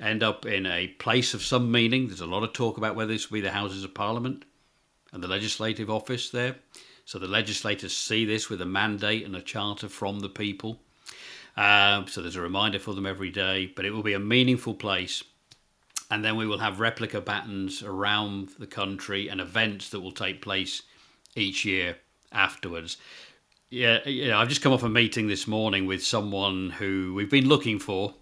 end up in a place of some meaning. There's a lot of talk about whether this will be the Houses of Parliament and the Legislative Office there. So the legislators see this with a mandate and a charter from the people. Uh, so there's a reminder for them every day, but it will be a meaningful place and then we will have replica batons around the country and events that will take place each year afterwards. Yeah, you know, I've just come off a meeting this morning with someone who we've been looking for,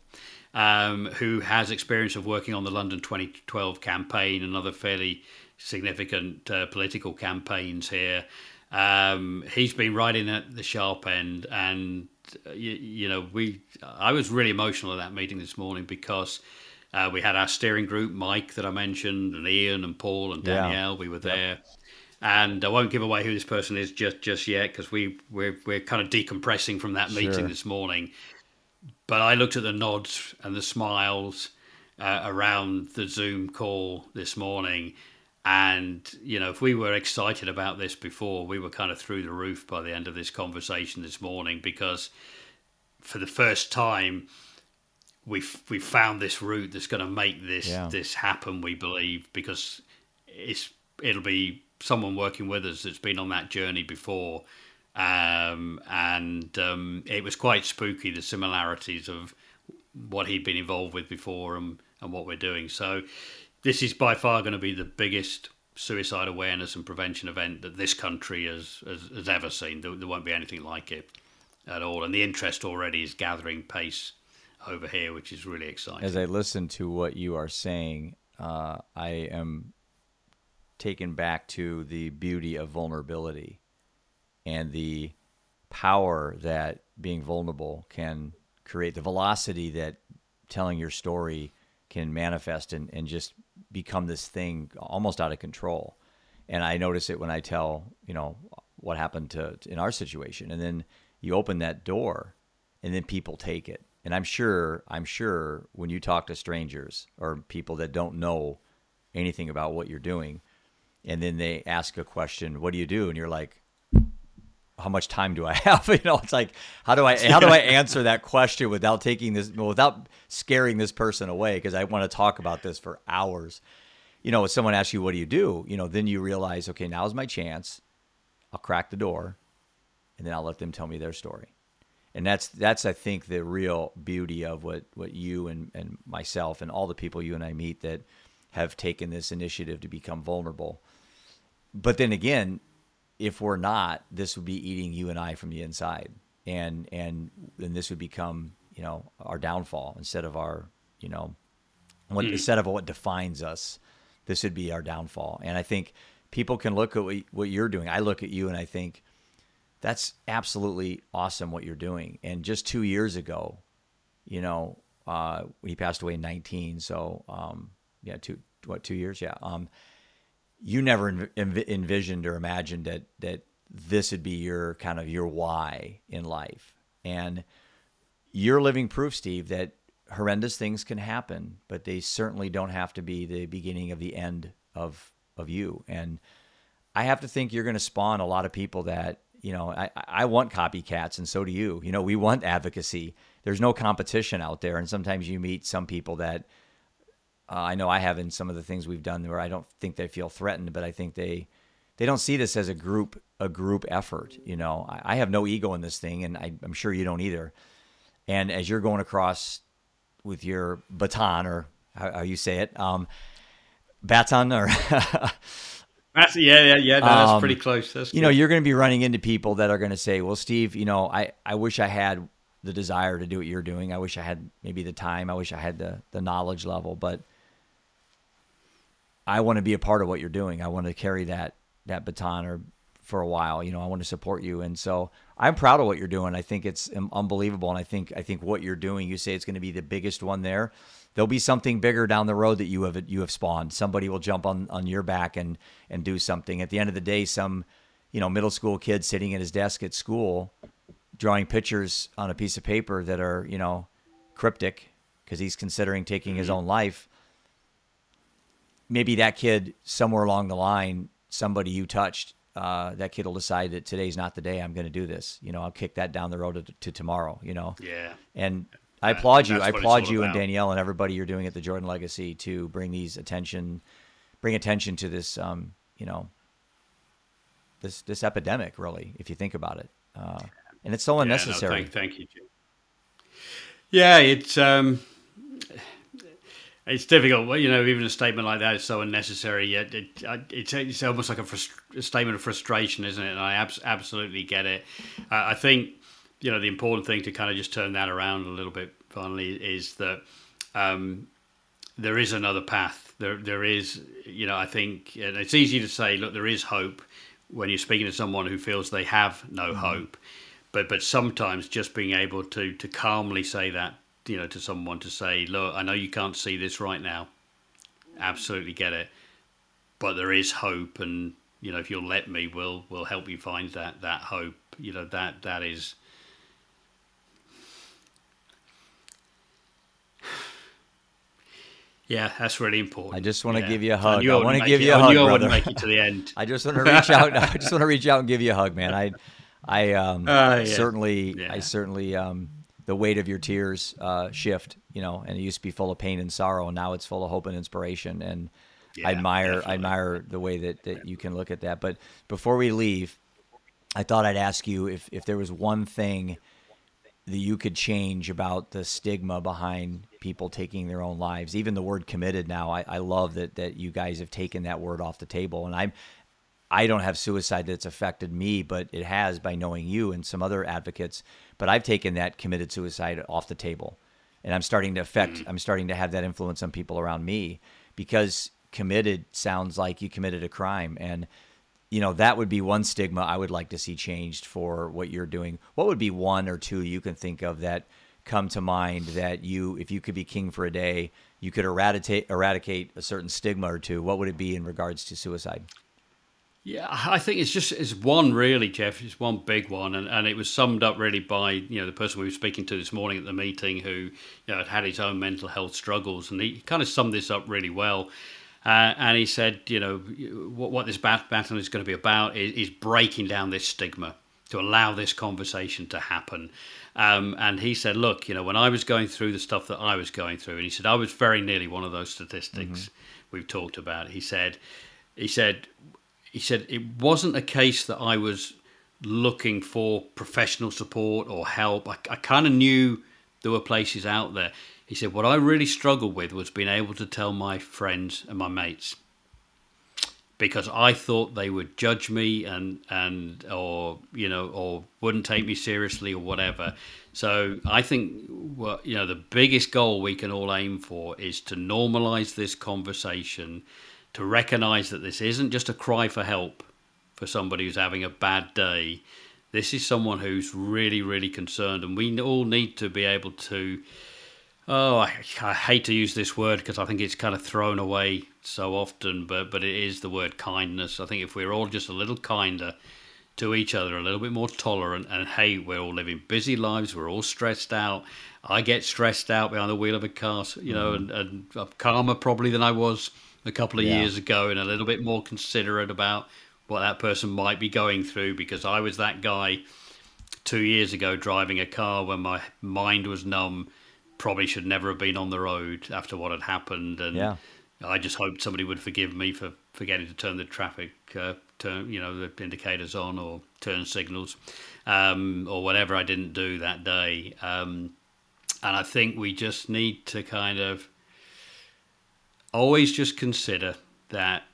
um, who has experience of working on the London 2012 campaign and other fairly significant uh, political campaigns here. Um, he's been riding at the sharp end, and uh, you, you know, we. I was really emotional at that meeting this morning because uh, we had our steering group, Mike, that I mentioned, and Ian and Paul and Danielle. Yeah. We were there. Yep. And I won't give away who this person is just, just yet because we, we're, we're kind of decompressing from that meeting sure. this morning. But I looked at the nods and the smiles uh, around the Zoom call this morning. And, you know, if we were excited about this before, we were kind of through the roof by the end of this conversation this morning because for the first time, we've we found this route that's going to make this yeah. this happen. We believe because it's it'll be someone working with us that's been on that journey before, um, and um, it was quite spooky the similarities of what he'd been involved with before and and what we're doing. So this is by far going to be the biggest suicide awareness and prevention event that this country has has, has ever seen. There, there won't be anything like it at all, and the interest already is gathering pace over here, which is really exciting. As I listen to what you are saying, uh, I am taken back to the beauty of vulnerability and the power that being vulnerable can create, the velocity that telling your story can manifest and, and just become this thing almost out of control. And I notice it when I tell, you know, what happened to in our situation. And then you open that door and then people take it and I'm sure I'm sure when you talk to strangers or people that don't know anything about what you're doing and then they ask a question, what do you do? And you're like, how much time do I have? You know, it's like, how do I how do I answer that question without taking this without scaring this person away? Because I want to talk about this for hours. You know, if someone asks you, what do you do? You know, then you realize, okay, now's my chance. I'll crack the door, and then I'll let them tell me their story and that's that's I think the real beauty of what what you and and myself and all the people you and I meet that have taken this initiative to become vulnerable. But then again, if we're not, this would be eating you and I from the inside, and and and this would become you know our downfall instead of our you know what mm. instead of what defines us. This would be our downfall, and I think people can look at what, what you're doing. I look at you and I think that's absolutely awesome what you're doing. And just two years ago, you know, uh, he passed away in 19. So, um, yeah, two, what, two years? Yeah. Um, you never env- envisioned or imagined that, that this would be your kind of your why in life. And you're living proof, Steve, that horrendous things can happen, but they certainly don't have to be the beginning of the end of of you. And I have to think you're going to spawn a lot of people that you know. I I want copycats, and so do you. You know, we want advocacy. There's no competition out there, and sometimes you meet some people that uh, I know I have in some of the things we've done where I don't think they feel threatened, but I think they they don't see this as a group a group effort. You know, I, I have no ego in this thing, and I, I'm sure you don't either. And as you're going across with your baton, or how, how you say it, um, baton, or that's yeah, yeah, yeah. No, that's um, pretty close. That's you know, you're going to be running into people that are going to say, "Well, Steve, you know, I I wish I had the desire to do what you're doing. I wish I had maybe the time. I wish I had the the knowledge level, but." I want to be a part of what you're doing. I want to carry that that baton or for a while. You know, I want to support you, and so I'm proud of what you're doing. I think it's unbelievable, and I think I think what you're doing. You say it's going to be the biggest one there. There'll be something bigger down the road that you have you have spawned. Somebody will jump on on your back and and do something. At the end of the day, some you know middle school kid sitting at his desk at school drawing pictures on a piece of paper that are you know cryptic because he's considering taking his mm-hmm. own life maybe that kid somewhere along the line somebody you touched, uh, that kid will decide that today's not the day I'm going to do this. You know, I'll kick that down the road to, to tomorrow. You know. Yeah. And I applaud you. I applaud you and Danielle and everybody you're doing at the Jordan Legacy to bring these attention, bring attention to this. Um, you know, this this epidemic. Really, if you think about it, uh, and it's so unnecessary. Yeah, no, thank, thank you. Jim. Yeah, it's um, it's difficult, you know. Even a statement like that is so unnecessary. Yet it, it, it's almost like a, frust- a, statement of frustration, isn't it? And I abs- absolutely get it. Uh, I think you know the important thing to kind of just turn that around a little bit. Finally, is that um, there is another path. There, there is. You know, I think, and it's easy to say, look, there is hope when you're speaking to someone who feels they have no mm-hmm. hope. But but sometimes just being able to to calmly say that you know to someone to say, look, I know you can't see this right now. Absolutely get it, but there is hope, and you know if you'll let me, we'll we'll help you find that that hope. You know that that is. Yeah, that's really important. I just want to yeah. give you a hug. I, I want to give you a hug, brother. make it to the end. I just want to reach out. I just want to reach out and give you a hug, man. I, I um, uh, yeah. certainly, yeah. I certainly um, the weight of your tears uh, shift, you know, and it used to be full of pain and sorrow, and now it's full of hope and inspiration. And yeah, I admire, definitely. I admire the way that, that you can look at that. But before we leave, I thought I'd ask you if, if there was one thing that you could change about the stigma behind people taking their own lives. Even the word committed now, I, I love that that you guys have taken that word off the table. And I'm I don't have suicide that's affected me, but it has by knowing you and some other advocates. But I've taken that committed suicide off the table, and I'm starting to affect. Mm-hmm. I'm starting to have that influence on people around me because committed sounds like you committed a crime, and you know that would be one stigma I would like to see changed for what you're doing. What would be one or two you can think of that come to mind that you, if you could be king for a day, you could eradicate eradicate a certain stigma or two? What would it be in regards to suicide? Yeah, I think it's just it's one really, Jeff. It's one big one, and, and it was summed up really by you know the person we were speaking to this morning at the meeting who you know had had his own mental health struggles, and he kind of summed this up really well. Uh, and he said, you know, what, what this battle is going to be about is, is, breaking down this stigma to allow this conversation to happen. Um, and he said, look, you know, when I was going through the stuff that I was going through, and he said I was very nearly one of those statistics mm-hmm. we've talked about. He said, he said he said it wasn't a case that I was looking for professional support or help. I, I kind of knew there were places out there. He said what I really struggled with was being able to tell my friends and my mates because I thought they would judge me and and or you know or wouldn't take me seriously or whatever. So I think what you know the biggest goal we can all aim for is to normalize this conversation to recognize that this isn't just a cry for help for somebody who's having a bad day. This is someone who's really, really concerned, and we all need to be able to. Oh, I, I hate to use this word because I think it's kind of thrown away so often, but but it is the word kindness. I think if we're all just a little kinder to each other, a little bit more tolerant. And hey, we're all living busy lives. We're all stressed out. I get stressed out behind the wheel of a car, you know, mm. and, and calmer probably than I was a couple of yeah. years ago, and a little bit more considerate about what that person might be going through because I was that guy two years ago driving a car when my mind was numb. Probably should never have been on the road after what had happened, and yeah. I just hoped somebody would forgive me for forgetting to turn the traffic uh, turn, you know, the indicators on or turn signals, um, or whatever I didn't do that day. Um, and I think we just need to kind of always just consider that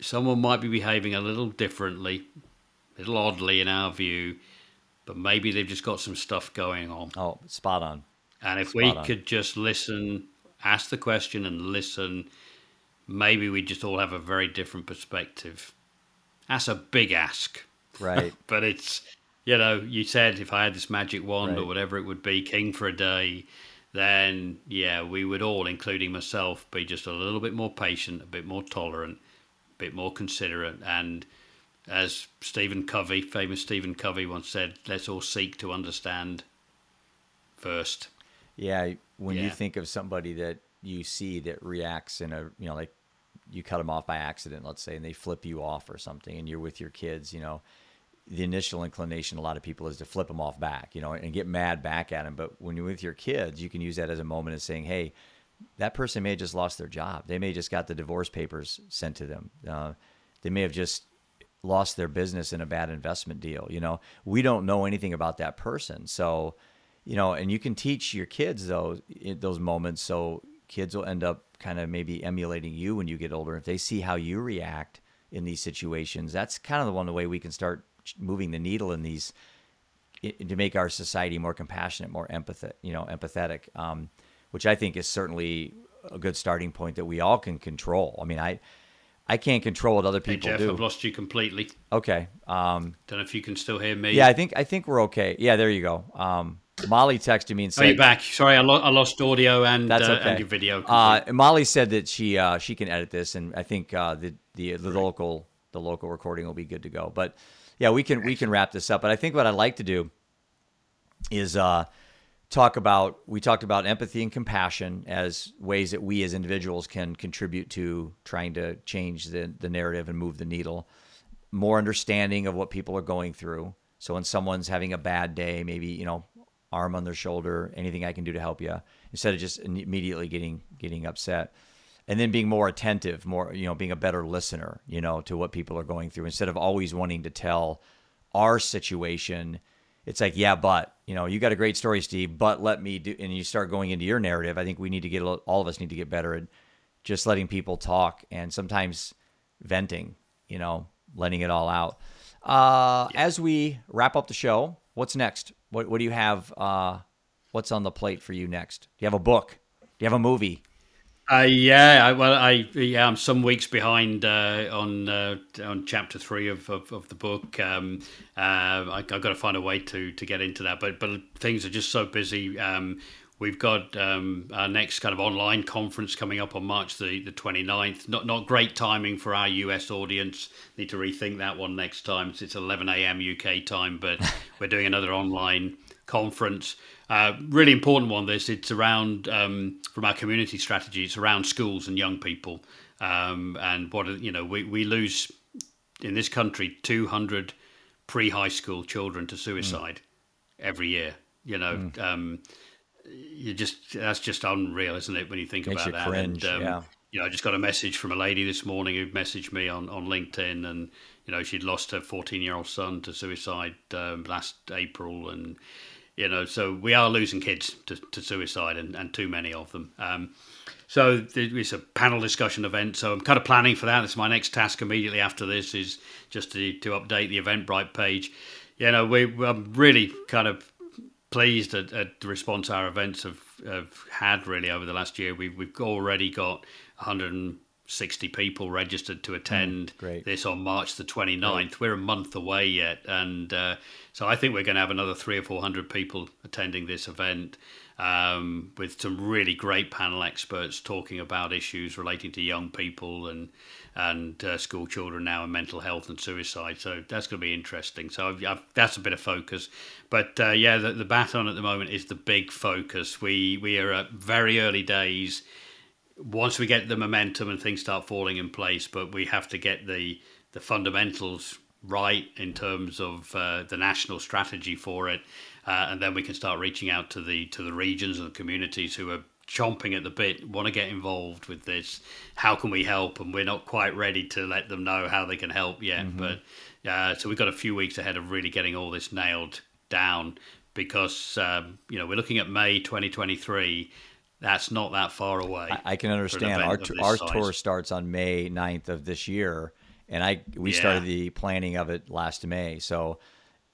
someone might be behaving a little differently, a little oddly in our view, but maybe they've just got some stuff going on. Oh, spot on. And if spot we on. could just listen, ask the question and listen, maybe we just all have a very different perspective. That's a big ask. Right. but it's, you know, you said if I had this magic wand right. or whatever it would be, king for a day, then yeah, we would all, including myself, be just a little bit more patient, a bit more tolerant, a bit more considerate. And as Stephen Covey, famous Stephen Covey, once said, let's all seek to understand first. Yeah, when yeah. you think of somebody that you see that reacts in a, you know, like you cut them off by accident, let's say, and they flip you off or something, and you're with your kids, you know, the initial inclination a lot of people is to flip them off back, you know, and get mad back at them. But when you're with your kids, you can use that as a moment of saying, "Hey, that person may have just lost their job. They may have just got the divorce papers sent to them. Uh, they may have just lost their business in a bad investment deal. You know, we don't know anything about that person, so." You know, and you can teach your kids those those moments, so kids will end up kind of maybe emulating you when you get older. If they see how you react in these situations, that's kind of the one way we can start moving the needle in these to make our society more compassionate, more empathetic, you know, empathetic, um, which I think is certainly a good starting point that we all can control. I mean, I I can't control what other people hey Jeff, do. I've lost you completely. Okay. Um, Don't know if you can still hear me. Yeah, I think I think we're okay. Yeah, there you go. Um, Molly texted me and said, "Are you back? Sorry, I, lo- I lost audio and that's uh, okay. and your video." Uh, Molly said that she uh, she can edit this, and I think uh, the the, the local the local recording will be good to go. But yeah, we can we can wrap this up. But I think what I'd like to do is uh, talk about we talked about empathy and compassion as ways that we as individuals can contribute to trying to change the the narrative and move the needle. More understanding of what people are going through. So when someone's having a bad day, maybe you know, arm on their shoulder, anything I can do to help you, instead of just immediately getting getting upset and then being more attentive, more you know, being a better listener, you know, to what people are going through instead of always wanting to tell our situation. It's like, yeah, but you know, you got a great story, Steve, but let me do, and you start going into your narrative. I think we need to get all of us need to get better at just letting people talk and sometimes venting, you know, letting it all out. Uh, yeah. As we wrap up the show, what's next? What what do you have? Uh, what's on the plate for you next? Do you have a book? Do you have a movie? Uh, yeah, I, well, I yeah, I'm some weeks behind uh, on uh, on chapter three of, of, of the book. Um, uh, I, have got to find a way to to get into that, but but things are just so busy. Um, we've got um, our next kind of online conference coming up on March the, the 29th. Not not great timing for our US audience. Need to rethink that one next time. It's 11 a.m. UK time, but we're doing another online conference. Uh, really important one. This it's around um, from our community strategy. It's around schools and young people, um, and what you know we we lose in this country two hundred pre high school children to suicide mm. every year. You know, mm. um, you just that's just unreal, isn't it? When you think Makes about that. Cringe, and, um, yeah. You know, I just got a message from a lady this morning who messaged me on, on LinkedIn, and you know she'd lost her fourteen year old son to suicide um, last April, and you know, so we are losing kids to, to suicide and, and too many of them. Um, so it's a panel discussion event. So I'm kind of planning for that. It's my next task immediately after this is just to, to update the Eventbrite page. You know, we, I'm really kind of pleased at, at the response our events have, have had really over the last year. We've, we've already got 100 60 people registered to attend mm, this on March the 29th. Great. We're a month away yet. And uh, so I think we're going to have another three or 400 people attending this event um, with some really great panel experts talking about issues relating to young people and and uh, school children now and mental health and suicide. So that's going to be interesting. So I've, I've, that's a bit of focus. But uh, yeah, the, the baton at the moment is the big focus. We we are at very early days once we get the momentum and things start falling in place, but we have to get the the fundamentals right in terms of uh, the national strategy for it, uh, and then we can start reaching out to the to the regions and the communities who are chomping at the bit, want to get involved with this. How can we help? And we're not quite ready to let them know how they can help yet. Mm-hmm. But uh, so we've got a few weeks ahead of really getting all this nailed down because um, you know we're looking at May 2023 that's not that far away. I, I can understand. Our our size. tour starts on May 9th of this year, and I we yeah. started the planning of it last May. So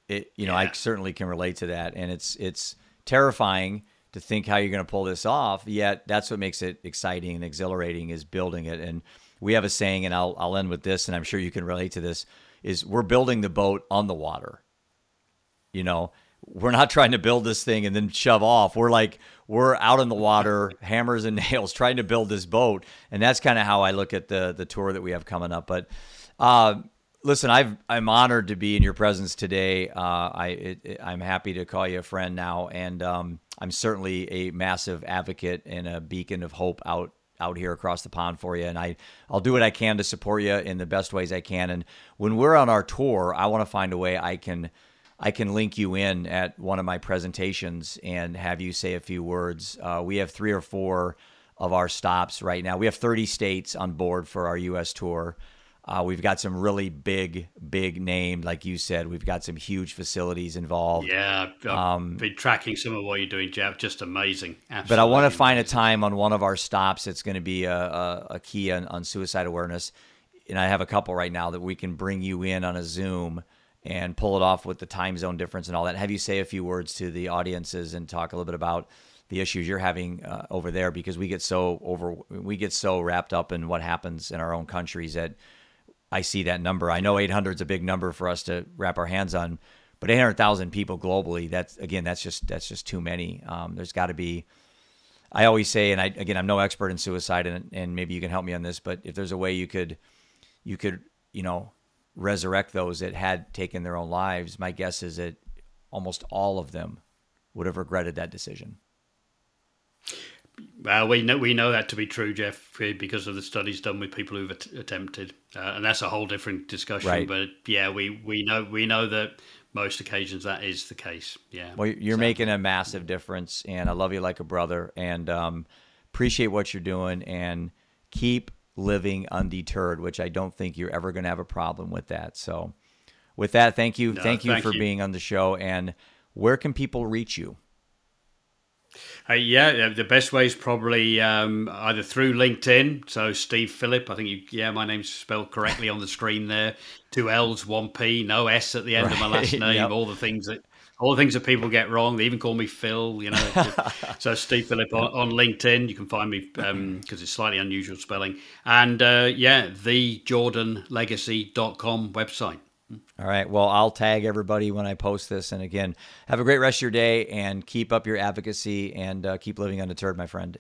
it you know yeah. I certainly can relate to that, and it's it's terrifying to think how you're going to pull this off. Yet that's what makes it exciting and exhilarating is building it. And we have a saying, and I'll I'll end with this, and I'm sure you can relate to this: is we're building the boat on the water. You know, we're not trying to build this thing and then shove off. We're like we're out in the water, hammers and nails, trying to build this boat, and that's kind of how I look at the the tour that we have coming up. But uh, listen, i am honored to be in your presence today. Uh, I it, it, I'm happy to call you a friend now, and um, I'm certainly a massive advocate and a beacon of hope out out here across the pond for you and I I'll do what I can to support you in the best ways I can and when we're on our tour I want to find a way I can I can link you in at one of my presentations and have you say a few words. Uh, we have three or four of our stops right now. We have 30 states on board for our U.S. tour. Uh, we've got some really big, big name, like you said. We've got some huge facilities involved. Yeah, I've um, been tracking some of what you're doing, Jeff. Just amazing. Absolutely but I want to find a time on one of our stops. It's going to be a, a, a key on, on suicide awareness, and I have a couple right now that we can bring you in on a Zoom and pull it off with the time zone difference and all that. Have you say a few words to the audiences and talk a little bit about the issues you're having uh, over there because we get so over we get so wrapped up in what happens in our own countries that I see that number. I know 800 is a big number for us to wrap our hands on, but 800,000 people globally, that's again, that's just that's just too many. Um, there's got to be. I always say, and I again, I'm no expert in suicide, and, and maybe you can help me on this, but if there's a way you could, you could, you know, resurrect those that had taken their own lives, my guess is that almost all of them would have regretted that decision. Well, we know we know that to be true, Jeff, because of the studies done with people who've attempted, uh, and that's a whole different discussion. Right. But yeah, we, we know we know that most occasions that is the case. Yeah. Well, you're so. making a massive difference, and I love you like a brother, and um, appreciate what you're doing, and keep living undeterred, which I don't think you're ever going to have a problem with that. So, with that, thank you, no, thank you thank for you. being on the show. And where can people reach you? Uh, yeah, the best way is probably um, either through LinkedIn. So Steve Phillip, I think you, yeah, my name's spelled correctly on the screen there. Two L's, one P, no S at the end right. of my last name. yep. All the things that all the things that people get wrong. They even call me Phil, you know. so Steve Phillip on, on, LinkedIn. You can find me because um, it's slightly unusual spelling. And uh, yeah, the jordanlegacy.com website. All right. Well, I'll tag everybody when I post this. And again, have a great rest of your day and keep up your advocacy and uh, keep living undeterred, my friend.